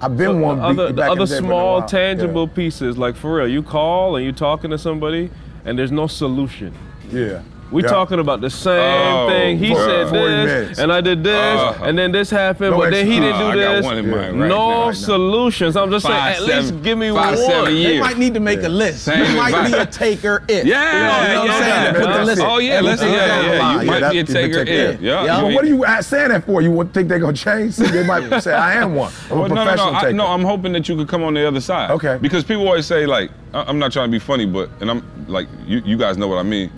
Speaker 5: I've been one. Uh,
Speaker 2: other, the
Speaker 5: back
Speaker 2: other
Speaker 5: in
Speaker 2: small tangible
Speaker 5: Yeah.
Speaker 2: pieces, like for real, you call and you're talking to somebody and there's no solution.
Speaker 5: Yeah.
Speaker 2: We
Speaker 5: Yeah.
Speaker 2: talking about the same
Speaker 4: Oh,
Speaker 2: thing. He
Speaker 4: for-
Speaker 2: said this,
Speaker 5: minutes.
Speaker 2: and I did this,
Speaker 4: Uh,
Speaker 2: and then this happened,
Speaker 5: no
Speaker 2: but then he didn't do
Speaker 4: I got
Speaker 2: this.
Speaker 4: one in mind right
Speaker 2: no
Speaker 4: now.
Speaker 2: solutions. I'm just
Speaker 4: Five,
Speaker 2: saying, at least give me
Speaker 4: five,
Speaker 2: one.
Speaker 4: seven years.
Speaker 7: They might need to make a list.
Speaker 4: Same
Speaker 7: you might be a taker if.
Speaker 4: Yeah,
Speaker 7: You know what I'm
Speaker 4: yeah,
Speaker 7: saying? Put the
Speaker 2: that's
Speaker 7: list.
Speaker 4: Oh yeah, let's yeah, yeah,
Speaker 5: down the
Speaker 4: yeah.
Speaker 5: line.
Speaker 4: You might be a taker.
Speaker 5: take
Speaker 4: Yeah,
Speaker 5: it.
Speaker 4: yeah.
Speaker 7: Yeah.
Speaker 5: But what are you saying that for? You think they're gonna change? They might say, I am one. I'm a
Speaker 4: no, no, no.
Speaker 5: professional
Speaker 4: I,
Speaker 5: taker.
Speaker 4: no, I'm hoping that you could come on the other side.
Speaker 5: Okay.
Speaker 4: Because people always say like, I- I'm not trying to be funny, but and I'm like, you, you guys know what I mean.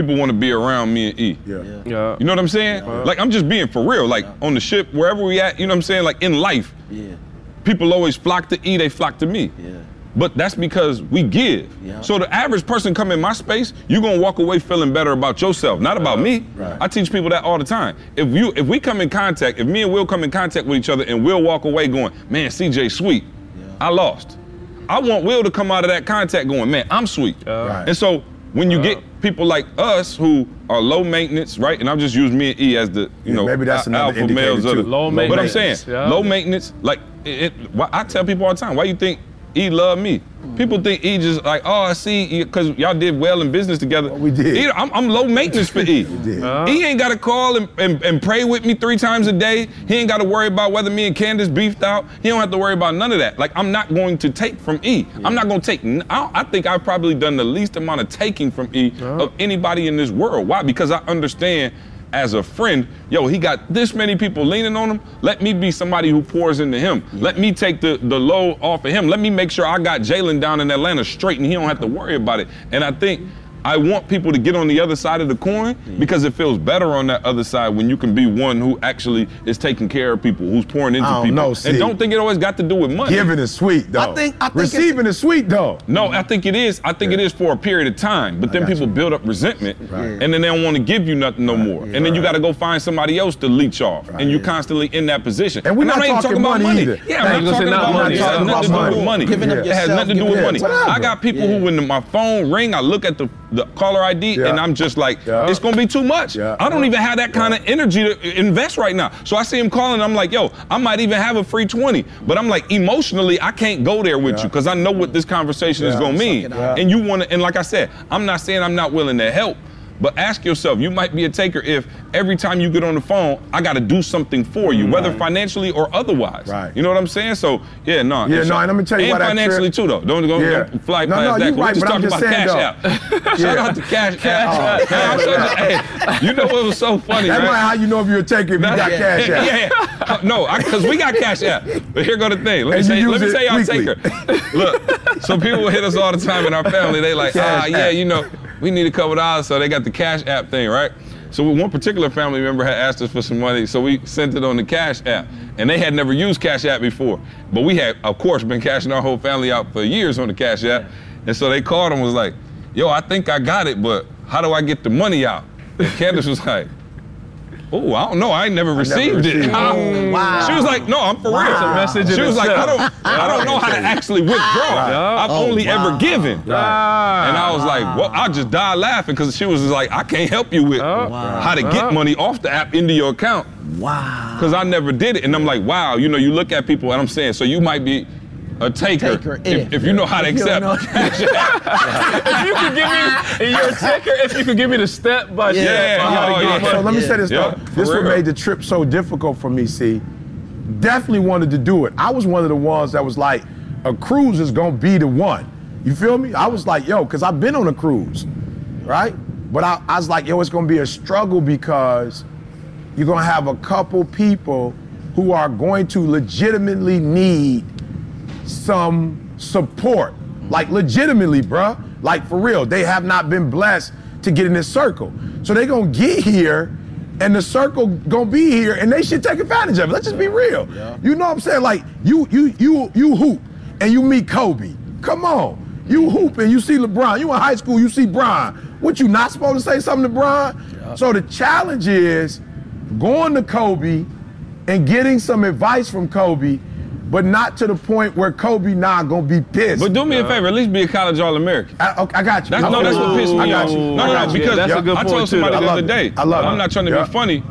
Speaker 4: People want to be around me and E.
Speaker 5: yeah.
Speaker 2: Yeah.
Speaker 4: You know what I'm saying? Like I'm just being for real. Like on the ship, wherever we at, you know what I'm saying? Like in life,
Speaker 7: Yeah.
Speaker 4: people always flock to E, they flock to me.
Speaker 7: Yeah.
Speaker 4: But that's because we give.
Speaker 7: Yeah.
Speaker 4: So the average person come in my space, you're gonna walk away feeling better about yourself, not about me.
Speaker 5: Right.
Speaker 4: I teach people that all the time. If you if we come in contact, if me and Will come in contact with each other and Will walk away going, man, CJ sweet, yeah. I lost. I want Will to come out of that contact going, man, I'm sweet.
Speaker 5: Right.
Speaker 4: And so when you get uh, people like us who are low maintenance, right? And I'll just use me and E as the, you
Speaker 5: Yeah,
Speaker 4: know,
Speaker 5: maybe that's
Speaker 4: a-
Speaker 5: another
Speaker 4: alpha
Speaker 5: indicator
Speaker 4: males of
Speaker 5: too.
Speaker 4: the-
Speaker 2: Low
Speaker 4: But I'm
Speaker 2: maintenance,
Speaker 4: saying,
Speaker 2: yeah.
Speaker 4: low maintenance, like it, it, I tell people all the time, why you think E love me? People think E just like, oh, I see, because y'all did well in business together.
Speaker 5: we did.
Speaker 4: E, I'm, I'm low maintenance for E. *laughs*
Speaker 5: we did. Uh-huh.
Speaker 4: E ain't got to call and, and, and pray with me three times a day. He ain't got to worry about whether me and Candace beefed out. He don't have to worry about none of that. Like, I'm not going to take from E. am not going to take, I think I've probably done the least amount of taking from E uh-huh. of anybody in this world. Why? Because I understand as a friend, yo, he got this many people leaning on him. Let me be somebody who pours into him. Let me take the, the load off of him. Let me make sure I got Jalen down in Atlanta straight and he don't have to worry about it. And I think I want people to get on the other side of the coin because it feels better on that other side when you can be one who actually is taking care of people, who's pouring into
Speaker 5: I don't
Speaker 4: people.
Speaker 5: know,
Speaker 4: and don't think it always got to do with money.
Speaker 5: Giving is sweet though.
Speaker 7: I think- I think
Speaker 5: receiving is sweet though.
Speaker 4: No, I think it is. I think it is for a period of time. But then people
Speaker 5: you.
Speaker 4: build up resentment,
Speaker 5: Right.
Speaker 4: and then they don't want to give you nothing no more. And then you got to go find somebody else to leech off, and you're
Speaker 5: yeah.
Speaker 4: constantly in that position.
Speaker 5: And we're
Speaker 4: I'm
Speaker 5: not
Speaker 4: even
Speaker 5: talking
Speaker 4: about
Speaker 5: money
Speaker 4: money.
Speaker 5: either.
Speaker 4: Yeah,
Speaker 2: Thank
Speaker 4: I'm not talking about
Speaker 2: money.
Speaker 4: money. It has
Speaker 5: Talking
Speaker 4: nothing to do
Speaker 5: about
Speaker 4: with
Speaker 5: money.
Speaker 4: money.
Speaker 7: Giving
Speaker 4: It has
Speaker 7: yourself,
Speaker 4: nothing to do
Speaker 7: giving
Speaker 4: with money. I got people who, when my phone ring, I look at the, the caller ID,
Speaker 5: Yeah.
Speaker 4: and I'm just like,
Speaker 5: Yeah.
Speaker 4: it's gonna be too much.
Speaker 5: Yeah.
Speaker 4: I don't even have that kind of energy to invest right now. So I see him calling, I'm like, yo, I might even have a free 20. But I'm like, emotionally, I can't go there with you because I know what this conversation is gonna mean. And you want to, and like I said, I'm not saying I'm not willing to help, but ask yourself, you might be a taker if every time you get on the phone, I got to do something for you, whether financially or otherwise.
Speaker 5: Right.
Speaker 4: You know what I'm saying? So yeah, no.
Speaker 5: Yeah, no, and let me tell you
Speaker 4: and
Speaker 5: why
Speaker 4: financially too though. Don't go
Speaker 5: Yeah.
Speaker 4: don't fly
Speaker 5: No,
Speaker 4: past
Speaker 5: no,
Speaker 4: that.
Speaker 5: you
Speaker 4: 'cause we
Speaker 5: right,
Speaker 4: just
Speaker 5: I'm
Speaker 4: talking
Speaker 5: just
Speaker 4: about Cash App. *laughs* Shout
Speaker 5: Yeah.
Speaker 4: out to Cash App.
Speaker 5: Oh,
Speaker 4: Hey, I'm hey, you know what was so funny,
Speaker 5: That's
Speaker 4: right?
Speaker 5: how you know if you're a taker if you got cash out. *laughs*
Speaker 4: Yeah, yeah. No, because we got cash app. But here go the thing. Let me say, let me say y'all taker. Look, so people hit us all the time in our family. They like, ah, yeah, you know, we need a couple dollars. So they got the cash app thing, right? So one particular family member had asked us for some money, so we sent it on the cash app. And they had never used cash app before. But we had, of course, been cashing our whole family out for years on the cash app. And so they called and was like, yo, I think I got it, but how do I get the money out? And Candace was like, oh, I don't know. I ain't never
Speaker 5: never
Speaker 4: received it.
Speaker 5: received it.
Speaker 4: I-
Speaker 5: Wow.
Speaker 4: She was like, no, I'm for real.
Speaker 2: It's a message
Speaker 4: She was like, I don't, *laughs* I don't know how to actually withdraw. I've
Speaker 5: Oh,
Speaker 4: only ever given.
Speaker 2: Ah.
Speaker 4: And I was like, well, I just died laughing because she was just like, I can't help you with how to get money off the app into your account.
Speaker 7: Wow.
Speaker 4: Because I never did it. And I'm like, wow, you know, you look at people and I'm saying, so you might be a taker,
Speaker 7: Taker,
Speaker 4: if,
Speaker 7: if.
Speaker 4: if you know how to
Speaker 7: If you
Speaker 4: accept. *laughs*
Speaker 2: if you could give me, *laughs* and you're taker, if you could give me the step by step
Speaker 4: Yeah,
Speaker 2: on
Speaker 4: oh, yeah.
Speaker 5: So let me
Speaker 7: Yeah.
Speaker 5: say this though.
Speaker 4: for
Speaker 5: This what made the trip so difficult for me, see. Definitely wanted to do it. I was one of the ones that was like, a cruise is gonna be the one. You feel me? I was like, yo, because I've been on a cruise, right? But I, I was like, yo, it's gonna be a struggle because you're gonna have a couple people who are going to legitimately need some support. Like legitimately, bruh. Like for real. They have not been blessed to get in this circle. So they gonna get here and the circle gonna be here and they should take advantage of it. Let's just be real. You know what I'm saying? Like you you you you hoop and you meet Kobe. Come on. You mm-hmm. hoop and you see LeBron. You in high school, you see Bron. What you not supposed to say something to Bron? So the challenge is going to Kobe and getting some advice from Kobe, but not to the point where Kobe not gonna be pissed.
Speaker 4: But do me a favor, at least be a college All American.
Speaker 5: I, okay, I got you.
Speaker 4: That's, no, that's what pissed me
Speaker 5: I got
Speaker 4: off.
Speaker 5: you.
Speaker 4: No, no, no,
Speaker 5: you.
Speaker 4: because
Speaker 2: That's a good
Speaker 4: I told somebody
Speaker 2: though.
Speaker 4: the other day.
Speaker 5: I love
Speaker 4: I'm not trying to
Speaker 5: Yeah.
Speaker 4: be funny,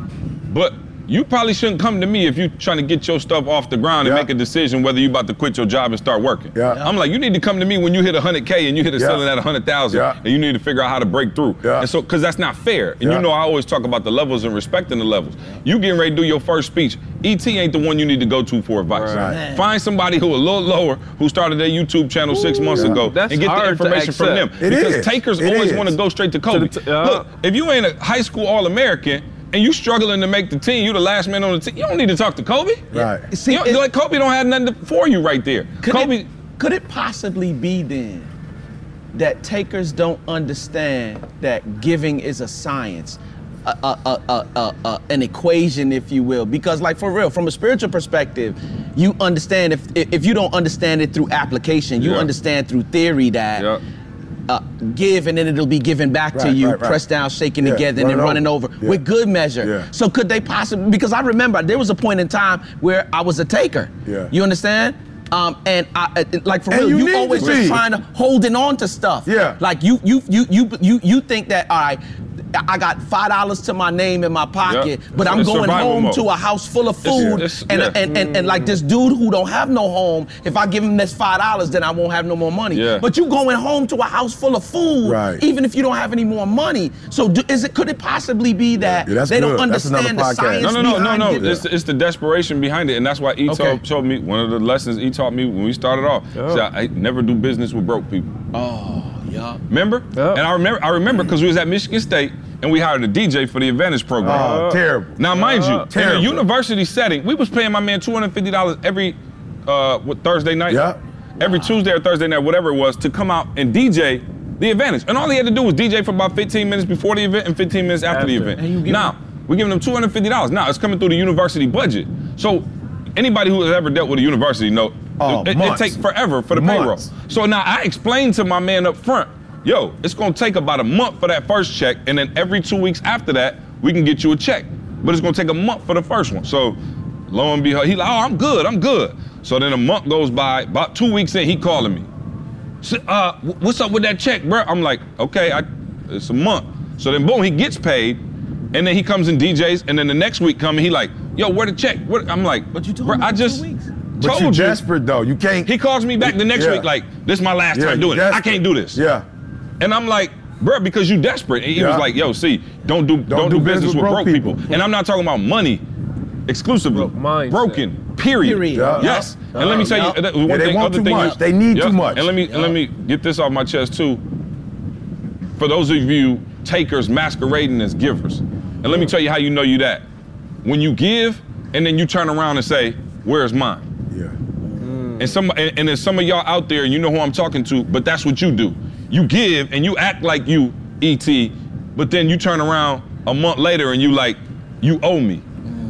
Speaker 4: but you probably shouldn't come to me if you're trying to get your stuff off the ground and
Speaker 5: Yeah.
Speaker 4: make a decision whether you're about to quit your job and start working.
Speaker 5: Yeah.
Speaker 4: I'm like, you need to come to me when you hit 100K and you hit a
Speaker 5: Yeah.
Speaker 4: ceiling at 100,000
Speaker 5: Yeah.
Speaker 4: and you need to figure out how to break through.
Speaker 5: Yeah.
Speaker 4: And so, because that's not fair. And
Speaker 5: Yeah.
Speaker 4: you know, I always talk about the levels and respecting the levels. You getting ready to do your first speech. ET ain't the one you need to go to for advice.
Speaker 5: Right.
Speaker 4: Find somebody who a little lower who started their YouTube channel six months
Speaker 5: Yeah.
Speaker 4: ago
Speaker 2: That's
Speaker 4: and get the information from them.
Speaker 2: accept.
Speaker 5: It
Speaker 4: because
Speaker 5: is.
Speaker 4: takers
Speaker 5: It
Speaker 4: always want to go straight to Kobe.
Speaker 2: To the t- yeah.
Speaker 4: Look, if you ain't a high school All American and you struggling to make the team, you the last man on the team. You don't need to talk to Kobe.
Speaker 5: Right.
Speaker 7: See,
Speaker 4: You don't-
Speaker 7: it-
Speaker 4: like Kobe don't have nothing to- for you right there.
Speaker 7: Could
Speaker 4: Kobe.
Speaker 7: it, could it possibly be then that takers don't understand that giving is a science? A, a, a, a, a, a- an equation, if you will, because, like for real, from a spiritual perspective, you understand if if you don't understand it through application, you
Speaker 4: Yeah.
Speaker 7: understand through theory that
Speaker 4: Yeah.
Speaker 7: Uh, give and then it'll be given back to you,
Speaker 5: right, right.
Speaker 7: pressed down, shaken
Speaker 5: Yeah,
Speaker 7: together, and then
Speaker 5: running
Speaker 7: running over,
Speaker 5: over. Yeah.
Speaker 7: with good measure.
Speaker 5: Yeah.
Speaker 7: So could they possibly? Because I remember there was a point in time where I was a taker.
Speaker 5: Yeah.
Speaker 7: You understand? Um, and I, uh, like for
Speaker 5: And
Speaker 7: real,
Speaker 5: you
Speaker 7: you, always just trying to holding on to stuff.
Speaker 5: Yeah.
Speaker 7: Like you, you, you, you, you, you think that all right. I got five dollars to my name in my pocket,
Speaker 4: Yeah.
Speaker 7: but I'm
Speaker 4: It's
Speaker 7: going home
Speaker 4: mode.
Speaker 7: to a house full of food,
Speaker 4: it's-
Speaker 7: and,
Speaker 4: yeah.
Speaker 7: and, and, and like this dude who don't have no home. If I give him this five dollars, then I won't have no more money.
Speaker 4: Yeah.
Speaker 7: But you going home to a house full of food,
Speaker 5: Right.
Speaker 7: even if you don't have any more money. So do, is it? Could it possibly be that
Speaker 5: Yeah, that's
Speaker 7: they don't
Speaker 5: good. That's another
Speaker 7: understand the
Speaker 5: podcast.
Speaker 7: science
Speaker 4: No, no, no, no, no. It's, it's the desperation behind it, and that's why E
Speaker 7: Okay.
Speaker 4: told, showed me one of the lessons he taught me when we started off. He said, I never do business with broke people.
Speaker 7: Oh, yeah.
Speaker 4: Remember?
Speaker 2: Yeah.
Speaker 4: And I remember, I remember because we was at Michigan State and we hired a DJ for the Advantage program.
Speaker 5: Oh, terrible.
Speaker 4: Now, mind you, in
Speaker 5: Terrible.
Speaker 4: a university setting, we was paying my man two hundred fifty dollars every uh, what, Thursday night.
Speaker 5: Yeah.
Speaker 4: Every Tuesday or Thursday night, whatever it was, to come out and DJ the Advantage. And all he had to do was DJ for about fifteen minutes before the event and fifteen minutes after, the event.
Speaker 7: And you give
Speaker 4: now we're giving them two hundred fifty dollars. Now it's coming through the university budget. So anybody who has ever dealt with a university know
Speaker 5: Oh,
Speaker 4: it, it
Speaker 5: months.
Speaker 4: takes forever for the
Speaker 5: Months.
Speaker 4: payroll. So now I explained to my man up front, yo, it's gonna take about a month for that first check, and then every two weeks after that, we can get you a check. But it's gonna take a month for the first one. So lo and behold, he like, oh, I'm good, I'm good. So then a month goes by, about two weeks in, he calling me. So, uh, what's up with that check, bro? I'm like, okay, I, it's a month. So then boom, he gets paid, and then he comes in DJs, and then the next week coming, he like, yo, where the check? What? I'm like,
Speaker 7: But you told
Speaker 4: bro,
Speaker 7: him
Speaker 4: I
Speaker 7: in two
Speaker 4: just
Speaker 7: weeks.
Speaker 5: But
Speaker 4: told
Speaker 5: you
Speaker 4: you.
Speaker 5: desperate though. You can't.
Speaker 4: He calls me back the next
Speaker 5: Yeah.
Speaker 4: week like, this is my last
Speaker 5: Yeah,
Speaker 4: time
Speaker 5: you
Speaker 4: doing it. I can't do this.
Speaker 5: Yeah.
Speaker 4: And I'm like, bruh, because you desperate. And he
Speaker 5: Yeah.
Speaker 4: was like, yo, see, don't do don't, do, business, with broke people. And I'm not talking about money exclusively.
Speaker 2: Broke.
Speaker 4: Broken. Period.
Speaker 7: Period.
Speaker 5: Yeah.
Speaker 4: Yes. And let me tell you,
Speaker 7: Yeah.
Speaker 4: one
Speaker 5: Yeah, they
Speaker 4: thing,
Speaker 5: want
Speaker 4: other
Speaker 5: too
Speaker 4: thing
Speaker 5: much.
Speaker 4: is-
Speaker 5: They need too much.
Speaker 4: And let me and let me get this off my chest too. For those of you takers masquerading as givers, and let me tell you how you know you that. When you give, and then you turn around and say, "Where's mine?"
Speaker 5: Yeah.
Speaker 4: And some and, and there's some of y'all out there, and you know who I'm talking to, but that's what you do. You give and you act like you ET, but then you turn around a month later and you like, you owe me.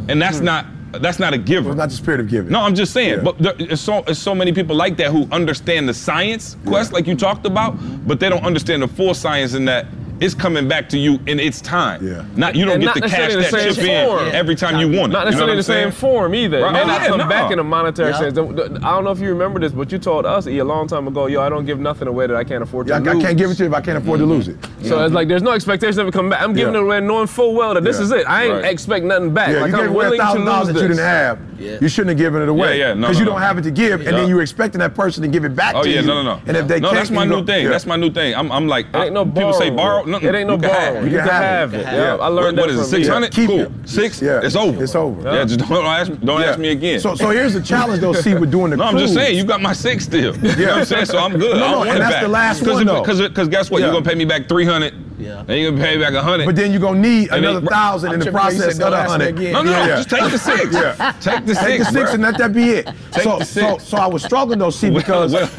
Speaker 4: And that's hmm. not that's not a giver.
Speaker 5: It's not the spirit of giving.
Speaker 4: No, I'm just saying.
Speaker 5: Yeah.
Speaker 4: But there, it's so it's so many people like that who understand the science quest, like you talked about, but they don't understand the full science in that it's coming back to you in its time.
Speaker 5: Yeah.
Speaker 4: Not you don't
Speaker 2: And
Speaker 4: get to cash
Speaker 2: necessarily
Speaker 4: that chip
Speaker 2: form.
Speaker 4: in every time you want it.
Speaker 2: Not
Speaker 4: You know
Speaker 2: necessarily
Speaker 4: what I'm
Speaker 2: the same form either.
Speaker 4: Right.
Speaker 2: It may
Speaker 4: Oh,
Speaker 2: not
Speaker 4: yeah,
Speaker 2: come
Speaker 4: no.
Speaker 2: back in a monetary
Speaker 7: Yeah.
Speaker 2: sense. I don't know if you remember this, but you told us E a long time ago, yo, I don't give nothing away that I can't afford to
Speaker 5: Yeah, I, I
Speaker 2: lose.
Speaker 5: can't give it to you if I can't afford to mm-hmm. lose it.
Speaker 2: So it's like there's no expectation of it coming back. I'm giving
Speaker 5: Yeah.
Speaker 2: it away knowing full well that this
Speaker 5: Yeah.
Speaker 2: is it. I ain't
Speaker 4: Right.
Speaker 2: expect nothing back.
Speaker 5: Yeah,
Speaker 2: like
Speaker 5: you
Speaker 2: I'm
Speaker 5: gave away a
Speaker 2: willing to
Speaker 5: thousand dollars that you didn't have.
Speaker 7: Yeah.
Speaker 5: You shouldn't have given it away.
Speaker 4: Yeah, yeah, no,
Speaker 5: Because you don't have it to give, and then you're expecting that person to give it back
Speaker 4: Oh
Speaker 5: to
Speaker 4: yeah,
Speaker 5: you.
Speaker 4: no, no, no.
Speaker 5: And if they
Speaker 4: no,
Speaker 5: can't,
Speaker 4: that's my new thing. That's my new thing. I'm, I'm like,
Speaker 2: It ain't no
Speaker 4: people say
Speaker 2: borrow.
Speaker 4: Borrow. No,
Speaker 2: It ain't no
Speaker 4: you can
Speaker 2: borrow.
Speaker 4: have
Speaker 2: You
Speaker 4: it.
Speaker 2: can have it. Yeah, I learned
Speaker 4: what,
Speaker 2: that
Speaker 4: what is it?
Speaker 2: from you.
Speaker 4: Six hundred?
Speaker 5: Keep
Speaker 4: Cool.
Speaker 5: it.
Speaker 4: Six?
Speaker 5: Yeah.
Speaker 4: It's over.
Speaker 5: It's over.
Speaker 4: Yeah, just don't ask. Don't ask me again.
Speaker 5: So, so here's the challenge though. See, we're doing the. *laughs*
Speaker 4: no, I'm just saying you got my six still. You know what I'm saying? So I'm good.
Speaker 5: No,
Speaker 4: I
Speaker 5: no,
Speaker 4: don't want
Speaker 5: and
Speaker 4: it
Speaker 5: that's
Speaker 4: back.
Speaker 5: the last
Speaker 4: Cause
Speaker 5: one, though.
Speaker 4: Cause, cause guess what? You're gonna pay me back 300.
Speaker 7: Yeah.
Speaker 4: And you're gonna pay me back 100.
Speaker 5: But then you're gonna need
Speaker 4: And
Speaker 5: another
Speaker 4: they-
Speaker 5: thousand in the
Speaker 7: I'm tripping, you
Speaker 5: process
Speaker 7: said
Speaker 5: of the
Speaker 7: don't ask me
Speaker 5: hundred.
Speaker 4: no, no, no.
Speaker 5: Yeah.
Speaker 4: Just take the *laughs* six.
Speaker 5: Yeah.
Speaker 4: Take the
Speaker 5: Take
Speaker 4: six.
Speaker 5: the six
Speaker 4: bruh.
Speaker 5: and let that be it.
Speaker 4: Take
Speaker 5: so,
Speaker 4: the
Speaker 5: so,
Speaker 4: six.
Speaker 5: so I was struggling though, see, because
Speaker 4: Well- *laughs*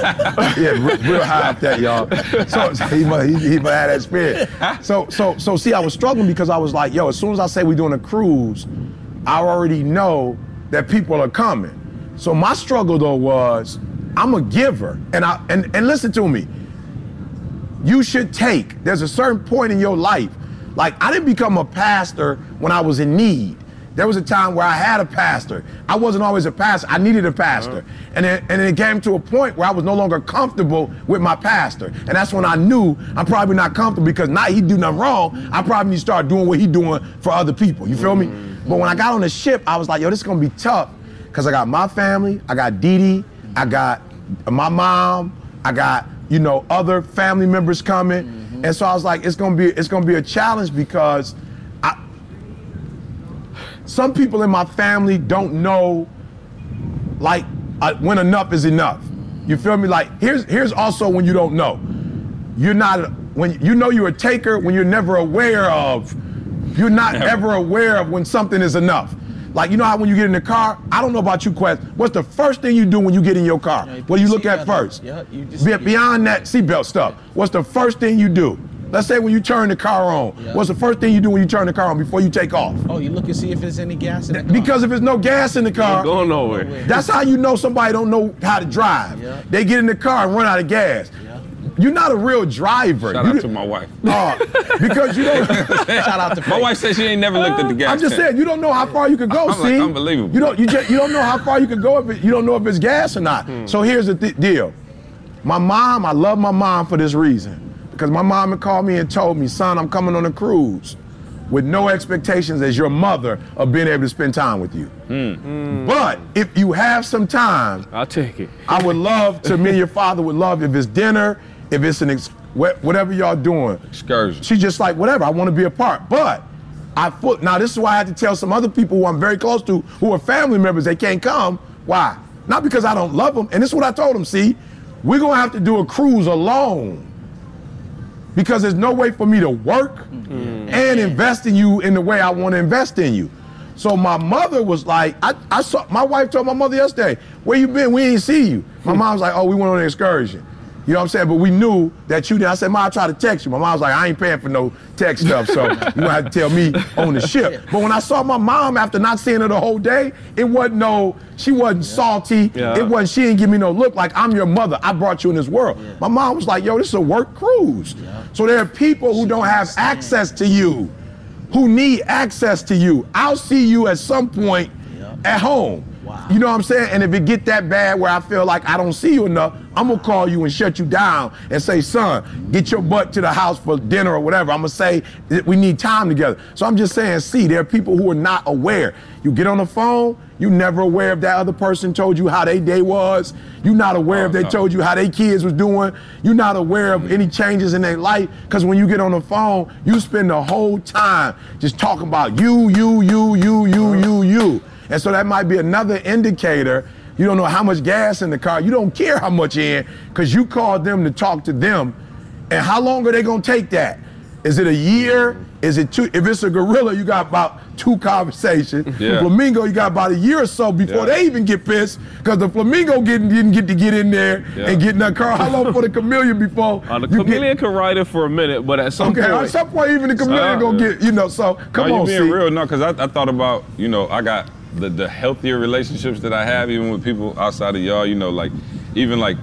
Speaker 5: yeah, real, real high up that, y'all. So, so he must, he, he must have that spirit. So, so, so, see, I was struggling because I was like, yo, as soon as I say we're doing a cruise, I already know that people are coming. So my struggle though was, I'm a giver, and I and and listen to me. You should take. There's a certain point in your life. Like I didn't become a pastor when I was in need. There was a time where I had a pastor. I wasn't always a pastor. I needed a pastor. Uh-huh. And then, and it came to a point where I was no longer comfortable with my pastor. And that's when I knew I'm probably not comfortable because now he do nothing wrong. I probably need to start doing what he doing for other people. You feel me? Mm-hmm. But when I got on the ship, I was like, yo, this is gonna be tough. Cause I got my family, I got Dede, I got my mom, I got, you know, other family members coming. And so I was like, it's gonna be it's gonna be a challenge because I some people in my family don't know like uh, when enough is enough. You feel me? Like here's here's also when you don't know. You're not when you know you're a taker when you're never aware of. You're not ever aware of when something is enough. Like you know how when you get in the car, I don't know about you, Quest. What's the first thing you do when you get in your car?
Speaker 7: Yeah, you
Speaker 5: what do you look at first?
Speaker 7: Yeah, you just-
Speaker 5: Be- beyond that seatbelt stuff, what's the first thing you do? Let's say when you turn the car on,
Speaker 7: Yeah.
Speaker 5: what's the first thing you do when you turn the car on before you take off?
Speaker 7: Oh, you look and see if there's any gas in the car.
Speaker 5: Because if there's no gas in the car,
Speaker 2: Going nowhere.
Speaker 5: that's how you know somebody don't know how to drive.
Speaker 7: Yeah.
Speaker 5: They get in the car and run out of gas.
Speaker 7: Yeah.
Speaker 5: You're not a real driver.
Speaker 4: Shout
Speaker 5: You
Speaker 4: out to my wife.
Speaker 5: Uh, *laughs* because you don't. *laughs*
Speaker 7: Shout out to
Speaker 4: My wife said she ain't never looked at the gas
Speaker 5: I'm just
Speaker 4: tank.
Speaker 5: saying you don't know how far you can go.
Speaker 4: I'm like,
Speaker 5: see,
Speaker 4: unbelievable.
Speaker 5: You don't. You just you don't know how far you could go if it, you don't know if it's gas or not.
Speaker 4: Hmm.
Speaker 5: So here's the th- deal. My mom, I love my mom for this reason, because my mom had called me and told me, son, I'm coming on a cruise, with no expectations as your mother of being able to spend time with you.
Speaker 4: Hmm.
Speaker 5: But if you have some time,
Speaker 2: I'll take it.
Speaker 5: I would love to. Me and your father would love if it's dinner, if it's an ex- whatever y'all doing.
Speaker 4: Excursion.
Speaker 5: She's just like whatever. I want to be a part, but I put now. This is why I had to tell some other people who I'm very close to, who are family members, they can't come. Why? Not because I don't love them. And this is what I told them. See, we're gonna have to do a cruise alone because there's no way for me to work mm-hmm. and invest in you in the way I want to invest in you. So my mother was like, I, I saw my wife told my mother yesterday, where you been? We ain't see you. My mom was like, oh, we went on an excursion. You know what I'm saying? But we knew that you did. I said, Mom, I tried to text you. My mom was like, I ain't paying for no text stuff, so *laughs* you gonna have to tell me on the ship. But when I saw my mom after not seeing her the whole day, it wasn't no, she wasn't salty.
Speaker 2: Yeah.
Speaker 5: It wasn't, she didn't give me no look like I'm your mother. I brought you in this world. My mom was like, yo, this is a work cruise. So there are people who don't have access to you, who need access to you. I'll see you at some point at home.
Speaker 7: Wow.
Speaker 5: You know what I'm saying? And if it get that bad where I feel like I don't see you enough, I'm gonna call you and shut you down and say, son, get your butt to the house for dinner or whatever. I'm gonna say that we need time together. So I'm just saying, see, there are people who are not aware. You get on the phone, you never aware if that other person told you how their day was. You're not aware if they oh,
Speaker 4: no.
Speaker 5: told you how their kids was doing. You're not aware of any changes in their life. Cause when you get on the phone, you spend the whole time just talking about you, you, you, you, you, you, you. And so that might be another indicator. You don't know how much gas in the car. You don't care how much in because you called them to talk to them. And how long are they going to take that? Is it a year? Is it two? If it's a gorilla, you got about two conversations.
Speaker 4: Yeah.
Speaker 5: Flamingo, you got about a year or so before
Speaker 4: Yeah.
Speaker 5: they even get pissed because the flamingo getting, didn't get to get in there
Speaker 4: Yeah.
Speaker 5: and get in that car. How long for the *laughs* chameleon before?
Speaker 2: Uh, the
Speaker 5: you get-
Speaker 2: chameleon can ride it for a minute, but at some
Speaker 5: Okay, at
Speaker 2: point,
Speaker 5: some point, even the chameleon
Speaker 2: Uh,
Speaker 5: gonna get, you know. So come on,
Speaker 4: you being
Speaker 5: see.
Speaker 4: real, no, because I, I thought about, you know, I got the, the healthier relationships that I have, even with people outside of y'all, you know, like, even like,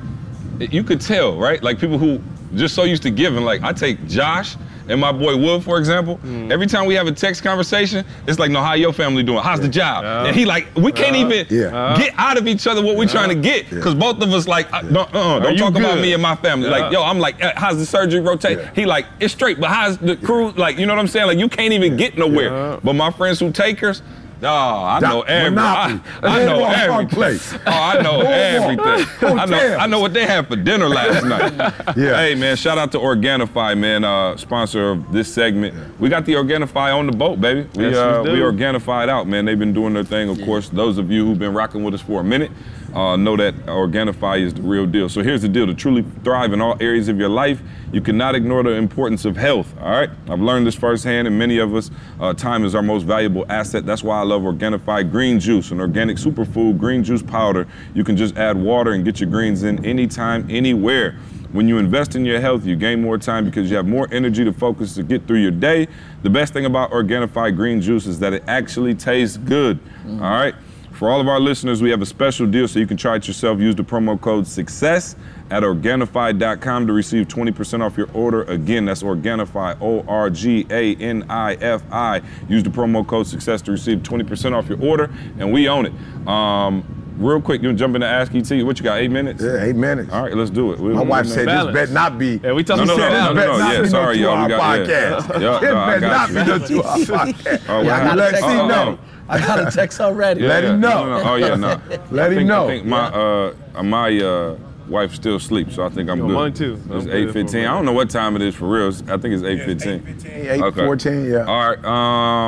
Speaker 4: you could tell, right? Like people who just so used to giving, like, I take Josh and my boy Wood, for example,
Speaker 2: Mm.
Speaker 4: every time we have a text conversation, it's like, no, how your family doing? How's the job? And he like, we can't even
Speaker 5: Yeah.
Speaker 4: get out of each other what we trying to get, because both of us like, uh, don't, uh, don't
Speaker 2: you
Speaker 4: talk about me and my family. Like, yo, I'm like, uh, how's the surgery rotate?
Speaker 5: Yeah.
Speaker 4: He like, it's straight, but how's the crew? Like, you know what I'm saying? Like, you can't even get nowhere.
Speaker 2: Yeah.
Speaker 4: But my friends who takers. Oh, I know
Speaker 5: Doc-
Speaker 4: every, I,
Speaker 5: Monopoly.
Speaker 4: I know
Speaker 5: Boardwalk Park
Speaker 4: everything.
Speaker 5: Place.
Speaker 4: Oh, I know everything. I know, I know what they had for dinner last night. *laughs*
Speaker 5: Yeah.
Speaker 4: Hey man, shout out to Organifi, man, uh, sponsor of this segment. We got the Organifi on the boat, baby. We
Speaker 2: Yes, we
Speaker 4: uh,
Speaker 2: do.
Speaker 4: we Organified out, man. They've been doing their thing. Of course, those of you who've been rocking with us for a minute uh, know that Organifi is the real deal. So here's the deal: to truly thrive in all areas of your life, you cannot ignore the importance of health. All right, I've learned this firsthand, and many of us, uh, time is our most valuable asset. That's why I love Organifi Green Juice, an organic superfood green juice powder. You can just add water and get your greens in anytime, anywhere. When you invest in your health, you gain more time because you have more energy to focus to get through your day. The best thing about Organifi green juice is that it actually tastes good. All right. For all of our listeners, we have a special deal so you can try it yourself. Use the promo code SUCCESS at Organifi.com to receive 20% off your order. Again, that's Organifi, O R G A N I F I. Use the promo code SUCCESS to receive 20% off your order, and we own it. Um, real quick, you want to jump into Ask ET? What you got, eight minutes?
Speaker 5: Yeah, eight minutes.
Speaker 4: All right, let's do it. We-
Speaker 5: My
Speaker 4: we-
Speaker 5: wife said
Speaker 2: Balance.
Speaker 5: this better not be.
Speaker 2: Yeah, we
Speaker 4: No,
Speaker 2: talking
Speaker 4: no,
Speaker 5: She
Speaker 4: no,
Speaker 5: said
Speaker 2: about
Speaker 5: this
Speaker 4: no, no,
Speaker 5: better
Speaker 4: no,
Speaker 5: not
Speaker 4: yeah,
Speaker 5: be
Speaker 4: sorry,
Speaker 5: no
Speaker 4: y'all, we got-
Speaker 5: podcast. *laughs*
Speaker 4: yeah. Yeah, no, I
Speaker 5: better
Speaker 4: got
Speaker 5: not
Speaker 4: you.
Speaker 5: be no two-hour *laughs* podcast.
Speaker 4: Oh,
Speaker 5: Yeah,
Speaker 4: what happened?
Speaker 5: let
Speaker 7: text
Speaker 5: C
Speaker 4: Oh,
Speaker 5: know.
Speaker 4: oh.
Speaker 7: I got a text already.
Speaker 5: Let him know.
Speaker 4: No, no, no. Oh yeah, no. *laughs*
Speaker 5: Let
Speaker 4: I
Speaker 5: him
Speaker 4: think,
Speaker 5: know.
Speaker 4: I think my uh my uh wife still sleeps, so I think I'm
Speaker 2: Yo,
Speaker 4: good.
Speaker 2: mine too.
Speaker 4: It's eight fifteen.
Speaker 2: I'm good
Speaker 4: eight
Speaker 2: for
Speaker 4: fifteen.
Speaker 2: a
Speaker 4: I don't know what time it is for real. It's- I think it's eight fifteen.
Speaker 5: 814, yeah.
Speaker 4: All right.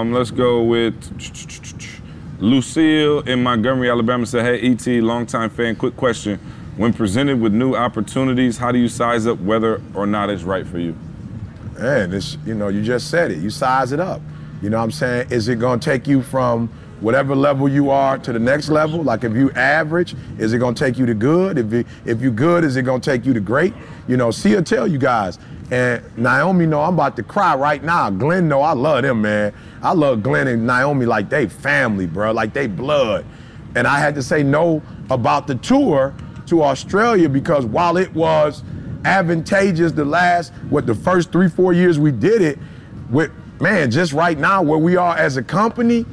Speaker 4: Um, let's go with Lucille in Montgomery, Alabama. Said, "Hey, ET, longtime fan. Quick question: When presented with new opportunities, how do you size up whether or not it's right for you?"
Speaker 5: Man, this, you know, you just said it. You size it up. You know what I'm saying? Is it going to take you from whatever level you are to the next level? Like if you average, is it going to take you to good? If you, if you good, is it going to take you to great? You know, see her tell you guys. And Naomi know I'm about to cry right now. Glenn know I love them, man. I love Glenn and Naomi like they family, bro. Like they blood. And I had to say no about the tour to Australia because while it was advantageous the last, what the first three, four years we did it, with man, just right now where we are as a company,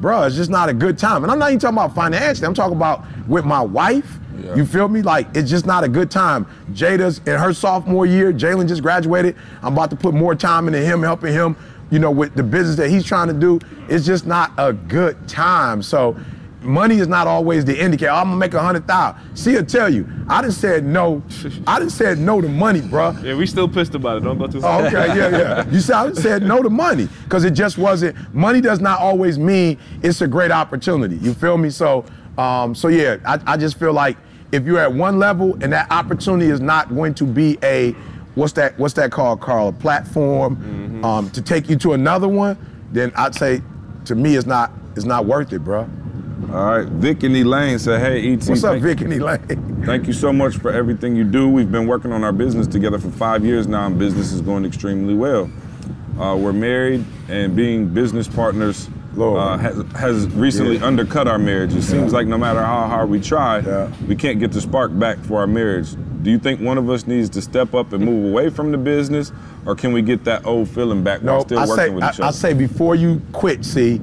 Speaker 5: bro, it's just not a good time. And I'm not even talking about financially, I'm talking about with my wife. You feel me? Like it's just not a good time. Jada's in her sophomore year. Jalen just graduated. I'm about to put more time into him, helping him, you know, with the business that he's trying to do. It's just not a good time. So money is not always the indicator. I'm gonna make a hundred thousand. See, I tell you, I done said no. *laughs* I done said no to money, bruh.
Speaker 2: Yeah, we still pissed about it. Don't go too
Speaker 5: Oh,
Speaker 2: far.
Speaker 5: okay, yeah, yeah. *laughs* You said, I said no to money because it just wasn't. Money does not always mean it's a great opportunity. You feel me? So, um, so yeah, I, I just feel like if you're at one level and that opportunity is not going to be a what's that what's that called, Carl? A platform um, to take you to another one, then I'd say to me it's not it's not worth it, bro.
Speaker 4: All right. Vic and Elaine said, "Hey, ET,
Speaker 5: What's up, Vic and Elaine? *laughs*
Speaker 4: Thank you so much for everything you do. We've been working on our business together for five years now, and business is going extremely well. Uh, we're married, and being business partners uh, has, has recently
Speaker 5: Yeah.
Speaker 4: undercut our marriage. It seems like no matter how hard we try,
Speaker 5: Yeah.
Speaker 4: we can't get the spark back for our marriage. Do you think one of us needs to step up and move away from the business, or can we get that old feeling back while
Speaker 5: No,
Speaker 4: still
Speaker 5: I
Speaker 4: working
Speaker 5: say
Speaker 4: with
Speaker 5: I,
Speaker 4: each
Speaker 5: I
Speaker 4: other?
Speaker 5: say before you quit, see,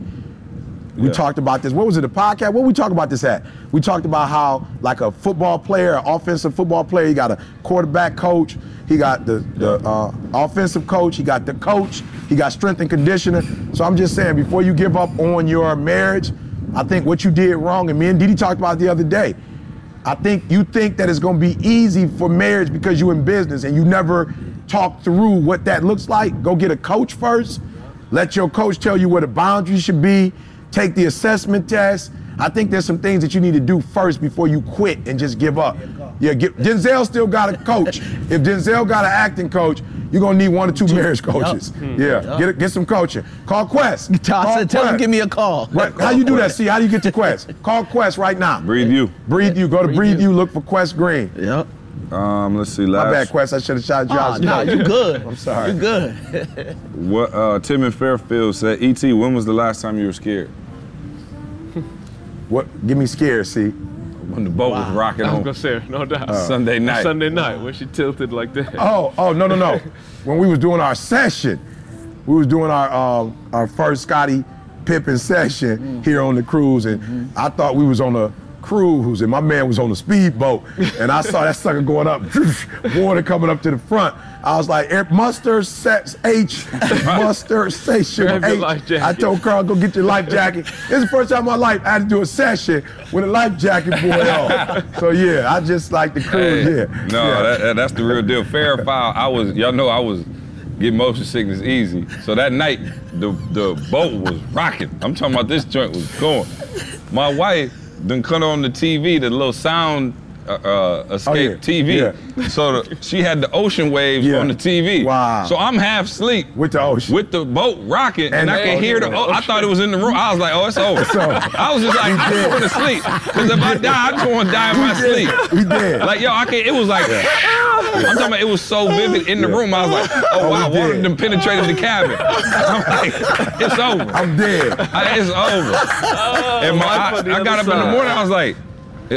Speaker 5: we
Speaker 4: Yeah.
Speaker 5: talked about this. What was it, a podcast? What we talked about this at? We talked about how, like a football player, an offensive football player, he got a quarterback coach, he got the, the uh, offensive coach, he got the coach, he got strength and conditioning. So I'm just saying, before you give up on your marriage, I think what you did wrong, and me and Dede talked about it the other day. I think you think that it's going to be easy for marriage because you're in business and you never talk through what that looks like. Go get a coach first. Let your coach tell you where the boundaries should be. Take the assessment test. I think there's some things that you need to do first before you quit and just give up. Yeah, get, Denzel still got a coach. if Denzel got an acting coach, you're gonna need one or two marriage coaches. Yeah, get get some coaching. Call Quest. *laughs*
Speaker 7: Tell,
Speaker 5: Call
Speaker 7: tell him give me a call.
Speaker 5: Right, How you do that? See, how do you get to Quest? *laughs* Call Quest right now.
Speaker 4: Breathe you.
Speaker 5: Breathe you. Go to
Speaker 7: Breathe
Speaker 5: Breathe
Speaker 7: You.
Speaker 5: You. Look for Quest Green.
Speaker 7: Yep.
Speaker 4: Um, let's see. Last.
Speaker 5: My
Speaker 4: Last,
Speaker 5: bad, Quest. I should have shot you
Speaker 7: Oh,
Speaker 5: out.
Speaker 7: no, you *laughs* good.
Speaker 5: I'm sorry.
Speaker 7: You good.
Speaker 4: What uh, Tim in Fairfield said, "ET, when was the last time you were scared?"
Speaker 5: What? Give me scared. See.
Speaker 4: when the boat was rocking
Speaker 2: I was
Speaker 4: on
Speaker 2: gonna say no doubt.
Speaker 4: Sunday night.
Speaker 2: Sunday night when she tilted like that.
Speaker 5: Oh, oh no, no, no. *laughs* when we was doing our session, we was doing our um, our first Scottie Pippen session here on the cruise, and I thought we was on a cruise, and my man was on a speedboat, *laughs* and I saw that sucker going up, *laughs* water coming up to the front. I was like, "Air- mustard sex H, *laughs* muster station
Speaker 2: Grab
Speaker 5: H. I told Carl, go get your life jacket. This is the first time in my life I had to do a session with a life jacket boy on. *laughs* So yeah, I just like the cruise.
Speaker 4: Hey,
Speaker 5: yeah.
Speaker 4: No,
Speaker 5: yeah.
Speaker 4: that, that- that's the real deal. Fair or foul, I was, y'all know I was getting motion sickness easy. So that night, the the boat was rocking. I'm talking about this joint was going. My wife then cut on the TV, the little sound uh, uh, escape
Speaker 5: Oh, yeah.
Speaker 4: TV. So the, she had the ocean waves
Speaker 5: Yeah.
Speaker 4: on the TV.
Speaker 5: Wow.
Speaker 4: So I'm half asleep.
Speaker 5: With the ocean.
Speaker 4: With the boat rocking, and,
Speaker 5: And
Speaker 4: I
Speaker 5: the
Speaker 4: can hear the.
Speaker 5: ocean.
Speaker 4: Oh, I thought it was in the room. I was like, "Oh, it's *laughs* over."
Speaker 5: over.
Speaker 4: I was just like, I just want to sleep, because if I die, I just want to die in my sleep.
Speaker 5: We did.
Speaker 4: Like yo, I can't. It was like I'm talking about. It was so vivid in the room. I was like, oh wow,
Speaker 5: we
Speaker 4: water
Speaker 5: did.
Speaker 4: done penetrated the cabin. I'm like, it's over.
Speaker 5: I'm dead.
Speaker 4: I- it's over. and my, I, I got up
Speaker 2: other
Speaker 4: in the morning. I was like,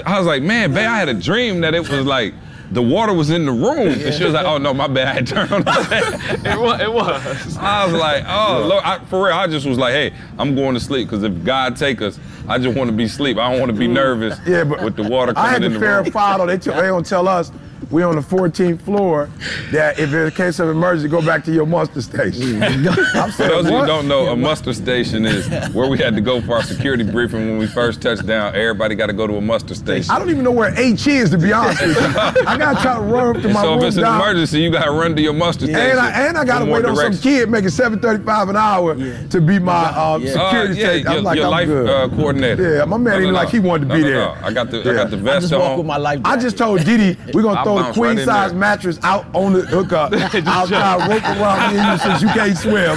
Speaker 4: I was like, man, babe, I had a dream that it was like. The water was in the room, and she was like, "Oh no, my bad, I had turned on the. *laughs*
Speaker 2: It was. It was.
Speaker 4: I was like, "Oh, Lord, I, for real." I just was like, "Hey, I'm going to sleep because if God take us, I just want to be asleep. I don't want to be mm. nervous
Speaker 5: Yeah, but
Speaker 4: with the water coming in the room."
Speaker 5: I verify though. They, tell, they don't tell us we on the 14th floor that if in case of emergency, go back to your muster station. *laughs* I'm
Speaker 4: For those of you who don't know, a muster station is where we had to go for our security briefing when we first touched down. Everybody got to go to a muster station.
Speaker 5: I don't even know where H is to be honest with you. *laughs* I gotta try to run up to
Speaker 4: And
Speaker 5: my
Speaker 4: so if
Speaker 5: room
Speaker 4: it's an emergency, you got to run to your muster station.
Speaker 5: And I, and I gotta
Speaker 4: for more
Speaker 5: wait on some kid making 7.35 an hour to be my um,
Speaker 7: Yeah.
Speaker 4: Uh,
Speaker 5: security
Speaker 4: yeah,
Speaker 5: station.
Speaker 4: your,
Speaker 5: I'm like,
Speaker 4: your
Speaker 5: I'm
Speaker 4: life
Speaker 5: good.
Speaker 4: uh, coordinator.
Speaker 5: Yeah, my man
Speaker 4: No,
Speaker 5: even
Speaker 4: no,
Speaker 5: like he wanted to
Speaker 4: No,
Speaker 5: be
Speaker 4: no,
Speaker 5: there.
Speaker 4: no. I got the I got the vest
Speaker 7: I
Speaker 4: vest
Speaker 7: just walk
Speaker 4: on.
Speaker 7: with my life
Speaker 5: I just told Dede we're gonna
Speaker 4: I
Speaker 5: throw
Speaker 4: right
Speaker 5: queen size mattress out on the hookup, *laughs* outside rope around you since you can't swim,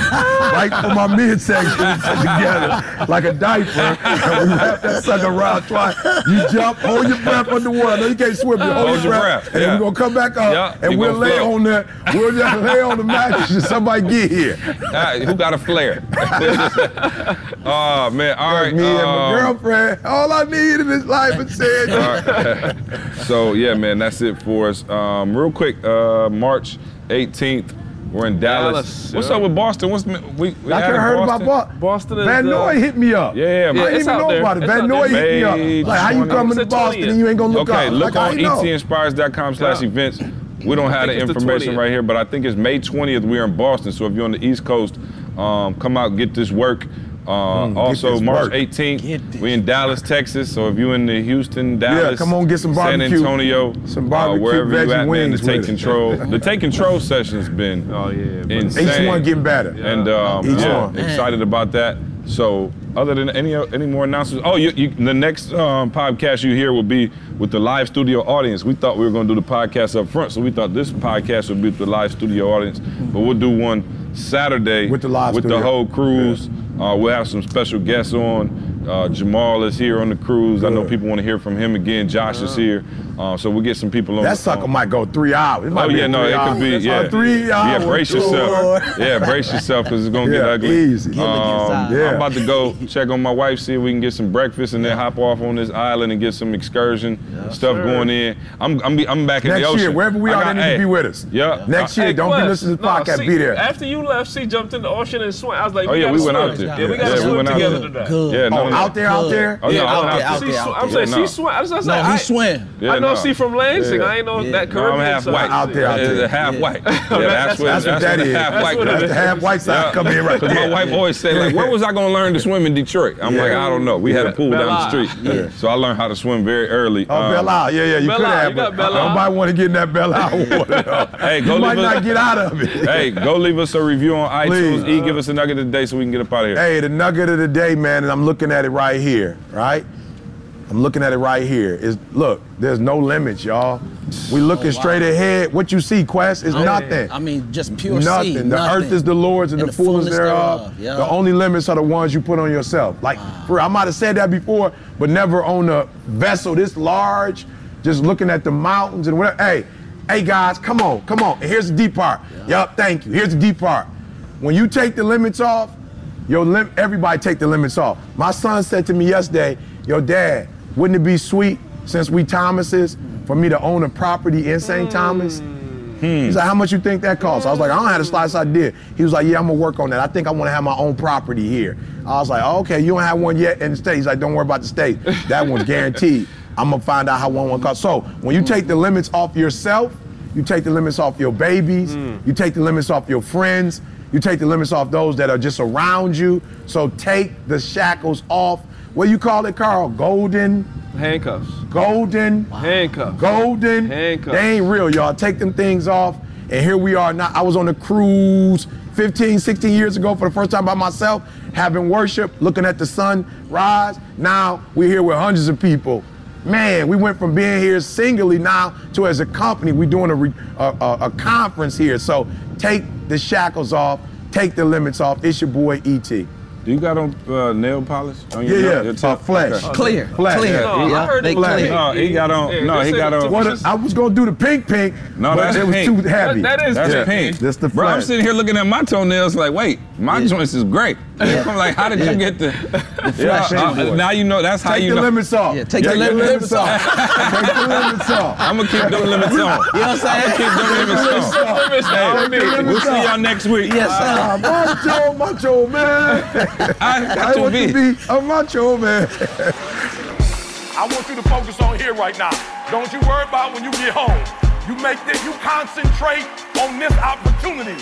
Speaker 5: right for my midsection together like a diaper, and we wrap that sucker around twice. You jump, hold your breath underwater. No, you can't swim, but hold,
Speaker 4: Hold your breath,
Speaker 5: and then
Speaker 4: yeah.
Speaker 5: we're gonna come back up,
Speaker 4: Yeah,
Speaker 5: and
Speaker 4: you
Speaker 5: we'll lay on the we'll just lay on the mattress and somebody get here.
Speaker 4: Right, who got a flare? *laughs* oh man! All right.
Speaker 5: Me and my
Speaker 4: um,
Speaker 5: girlfriend, all I need in this life is said. *laughs*
Speaker 4: so yeah, man, that's it for us. Um, real quick, uh, March 18th, we're in Dallas.
Speaker 2: Dallas,
Speaker 4: What's
Speaker 2: yeah.
Speaker 4: up with Boston? What's we? we
Speaker 5: I
Speaker 4: had
Speaker 5: can
Speaker 4: in
Speaker 5: heard about
Speaker 4: Boston?
Speaker 5: Boston.
Speaker 2: Boston
Speaker 5: Van
Speaker 2: the-
Speaker 5: Noy hit me up.
Speaker 4: Yeah, yeah,
Speaker 5: I
Speaker 4: man.
Speaker 5: didn't even
Speaker 2: out
Speaker 5: know
Speaker 2: there.
Speaker 5: about it.
Speaker 2: It's
Speaker 5: Van Noy hit me up. Like, how you coming to Boston
Speaker 2: 20th.
Speaker 5: and you ain't gonna look
Speaker 4: Okay,
Speaker 5: up?
Speaker 4: look
Speaker 5: like,
Speaker 4: on E
Speaker 5: you know?
Speaker 4: etinspires.com slash
Speaker 2: Yeah.
Speaker 4: events. We don't have the
Speaker 2: think it's the
Speaker 4: information right here, but I think it's May 20th. We're in Boston, so if you're on the East Coast, um, come out get this work. Uh, also, March
Speaker 5: work.
Speaker 4: 18th, we in Dallas, Texas. So if you're in the Houston, Dallas,
Speaker 5: come on, get some
Speaker 4: San. Antonio,
Speaker 5: Some
Speaker 4: uh,
Speaker 5: barbecue
Speaker 4: wherever you
Speaker 5: veggie
Speaker 4: at, man, to take control. *laughs* the take control session's been
Speaker 2: Oh yeah. but-
Speaker 4: insane.
Speaker 5: Each one getting better.
Speaker 4: And um,
Speaker 5: Each
Speaker 4: yeah,
Speaker 5: one.
Speaker 4: excited about that. So, other than any any more announcements, oh, you, you, the next um, podcast you hear will be with the live studio audience. We thought we were going to do the podcast up front, so we thought this podcast would be with the live studio audience. But we'll do one Saturday
Speaker 5: With the live
Speaker 4: with
Speaker 5: studio.
Speaker 4: the whole cruise. Uh, we'll have some special guests on. Uh, Jamal is here on the cruise. I know people want to hear from him again. Josh is here, uh, so we'll get some people on.
Speaker 5: That sucker
Speaker 4: on-
Speaker 5: might go three hours. It might
Speaker 4: Oh yeah,
Speaker 5: a
Speaker 4: no,
Speaker 5: three
Speaker 4: it could be yeah.
Speaker 5: a three hour *laughs*
Speaker 4: Yeah, brace yourself. Yeah, brace yourself because it's gonna get
Speaker 5: Yeah,
Speaker 4: ugly.
Speaker 5: easy.
Speaker 7: Gilligan's Island.
Speaker 5: Yeah.
Speaker 4: I'm about to go check on my wife, see if we can get some breakfast, and then hop off on this island and get some excursion stuff
Speaker 2: sir.
Speaker 4: going in. I'm I'm, be, I'm back in the ocean.
Speaker 5: Next year, wherever we
Speaker 4: I
Speaker 5: are,
Speaker 4: got-
Speaker 5: they need
Speaker 4: hey,
Speaker 5: to be with us.
Speaker 4: Yeah.
Speaker 5: Next
Speaker 4: Uh,
Speaker 5: year,
Speaker 2: Hey,
Speaker 5: don't be listening to the
Speaker 2: no,
Speaker 5: podcast.
Speaker 2: see,
Speaker 5: be there.
Speaker 2: After you left, she jumped in the ocean and swam. I was like,
Speaker 4: Oh,
Speaker 2: we
Speaker 4: yeah,
Speaker 2: gotta
Speaker 4: we went
Speaker 2: swim.
Speaker 4: out there.
Speaker 2: Yeah, we gotta swim together today.
Speaker 4: Yeah, no,
Speaker 5: Oh,
Speaker 4: no.
Speaker 5: out there, out there.
Speaker 4: Oh, yeah,
Speaker 7: Yeah,
Speaker 4: I
Speaker 7: out
Speaker 4: went
Speaker 7: there,
Speaker 4: out
Speaker 7: out
Speaker 2: She
Speaker 7: there,
Speaker 2: I'm saying she swam. I was, I was
Speaker 7: No,
Speaker 2: like,
Speaker 7: he
Speaker 2: I,
Speaker 7: swam.
Speaker 4: Yeah,
Speaker 2: I know
Speaker 4: no.
Speaker 2: she from Lansing.
Speaker 4: Yeah.
Speaker 2: I ain't know
Speaker 7: Yeah.
Speaker 2: that
Speaker 4: No, I'm half
Speaker 2: side.
Speaker 4: white.
Speaker 5: Out there, out
Speaker 4: Yeah,
Speaker 5: there.
Speaker 4: half white. *laughs* Yeah,
Speaker 2: that's-
Speaker 4: that's, what
Speaker 5: That's what that
Speaker 4: the
Speaker 5: is.
Speaker 4: half white.
Speaker 2: what it
Speaker 5: That's
Speaker 2: is.
Speaker 5: the half white side come in right *laughs*
Speaker 4: Because my wife always say like, where was I gonna learn to swim in Detroit? I'm like, I don't know. We had a pool
Speaker 2: Belle
Speaker 4: down the street,
Speaker 7: Yeah.
Speaker 4: so I learned how to swim very early.
Speaker 5: Oh,
Speaker 4: Um,
Speaker 5: Belle Isle. Yeah, yeah, you
Speaker 2: Belle
Speaker 5: could
Speaker 2: Isle,
Speaker 5: have.
Speaker 2: you got
Speaker 5: but
Speaker 2: Belle Isle.
Speaker 5: Nobody want to get in that Belle Isle *laughs* water.
Speaker 4: Hey, go
Speaker 5: you might
Speaker 4: leave us-
Speaker 5: not get out of it.
Speaker 4: Hey, go leave us a review on iTunes. E, give us a nugget of the day so we can get up out of here.
Speaker 5: Hey, the nugget of the day, man, and I'm looking at it right here, right? I'm looking at it right here. Is look, there's no limits, y'all. We looking
Speaker 7: Oh, wow.
Speaker 5: straight ahead. What you see, Quest, is
Speaker 7: I mean-
Speaker 5: nothing.
Speaker 7: I mean, just pure
Speaker 5: nothing.
Speaker 7: sea.
Speaker 5: The
Speaker 7: nothing.
Speaker 5: earth is the Lord's and, the, fullness, thereof.
Speaker 7: yeah.
Speaker 5: The only limits are the ones you put on yourself. Like, for I might have said that before, but never on a vessel this large, just looking at the mountains and whatever. Hey, hey guys, come on, come on. And here's the deep part. Yup, thank you. Here's the deep part. When you take the limits off, your lim- everybody take the limits off. My son said to me yesterday, yo, dad, wouldn't it be sweet since we Thomases, for me to own a property in St. Hmm. Thomas. Hmm. He's like, how much you think that costs? I was like, I don't have the slightest idea. He was like, yeah, I'm gonna work on that. I think I wanna have my own property here. I was like, oh, okay, you don't have one yet in the state. He's like, don't worry about the state. That one's guaranteed. *laughs* I'm gonna find out how one one costs. So when you take the limits off yourself, you take the limits off your babies, hmm. you take the limits off your friends, you take the limits off those that are just around you. So take the shackles off. What you call it, Carl? Golden,
Speaker 6: Handcuffs.
Speaker 5: golden,
Speaker 6: Handcuffs.
Speaker 5: golden.
Speaker 6: Handcuffs.
Speaker 5: They ain't real, y'all. Take them things off. And here we are now. I was on a cruise 15, 16 years ago for the first time by myself, having worship, looking at the sun rise. Now we're here with hundreds of people. Man, we went from being here singly now to as a company, we're doing a, re- a, a, conference here. So take the shackles off, take the limits off. It's your boy ET.
Speaker 4: Do you got on uh, nail polish? On
Speaker 5: Yeah,
Speaker 4: your
Speaker 5: yeah.
Speaker 4: nail- your
Speaker 5: Uh,
Speaker 4: tip?
Speaker 5: flesh.
Speaker 4: Okay.
Speaker 7: Clear.
Speaker 5: Flat.
Speaker 7: Clear.
Speaker 5: Yeah.
Speaker 6: I heard
Speaker 7: they
Speaker 6: it was
Speaker 5: Flat.
Speaker 7: clear.
Speaker 4: No, he got on.
Speaker 6: Yeah,
Speaker 4: No, he got on.
Speaker 5: What I was gonna do the pink pink,
Speaker 4: No,
Speaker 5: but
Speaker 4: that's
Speaker 5: it was
Speaker 4: pink.
Speaker 5: too heavy.
Speaker 6: That- that is
Speaker 4: That's
Speaker 6: Yeah.
Speaker 4: pink.
Speaker 5: That's the flash.
Speaker 4: Bro, I'm sitting here looking at my toenails like, wait, my joints is great. I'm like, how did you get the,
Speaker 5: flesh
Speaker 4: Yeah, uh. Now you know. That's how you Take
Speaker 5: the
Speaker 4: know.
Speaker 5: limits off.
Speaker 7: Yeah, take the lim- limits
Speaker 5: off. take the limits off.
Speaker 4: I'm gonna keep them limits on.
Speaker 7: You know what I'm saying?
Speaker 4: Keep them limits on.
Speaker 6: Limits
Speaker 4: Hey,
Speaker 6: on
Speaker 4: we'll see y'all next week.
Speaker 7: Yes, sir.
Speaker 5: Ah, macho, macho man.
Speaker 4: I *laughs*
Speaker 5: I
Speaker 4: got to
Speaker 5: want to
Speaker 4: be.
Speaker 5: be a macho man.
Speaker 3: I want you to focus on here right now. Don't you worry about when you get home. You make this, you concentrate on this opportunity.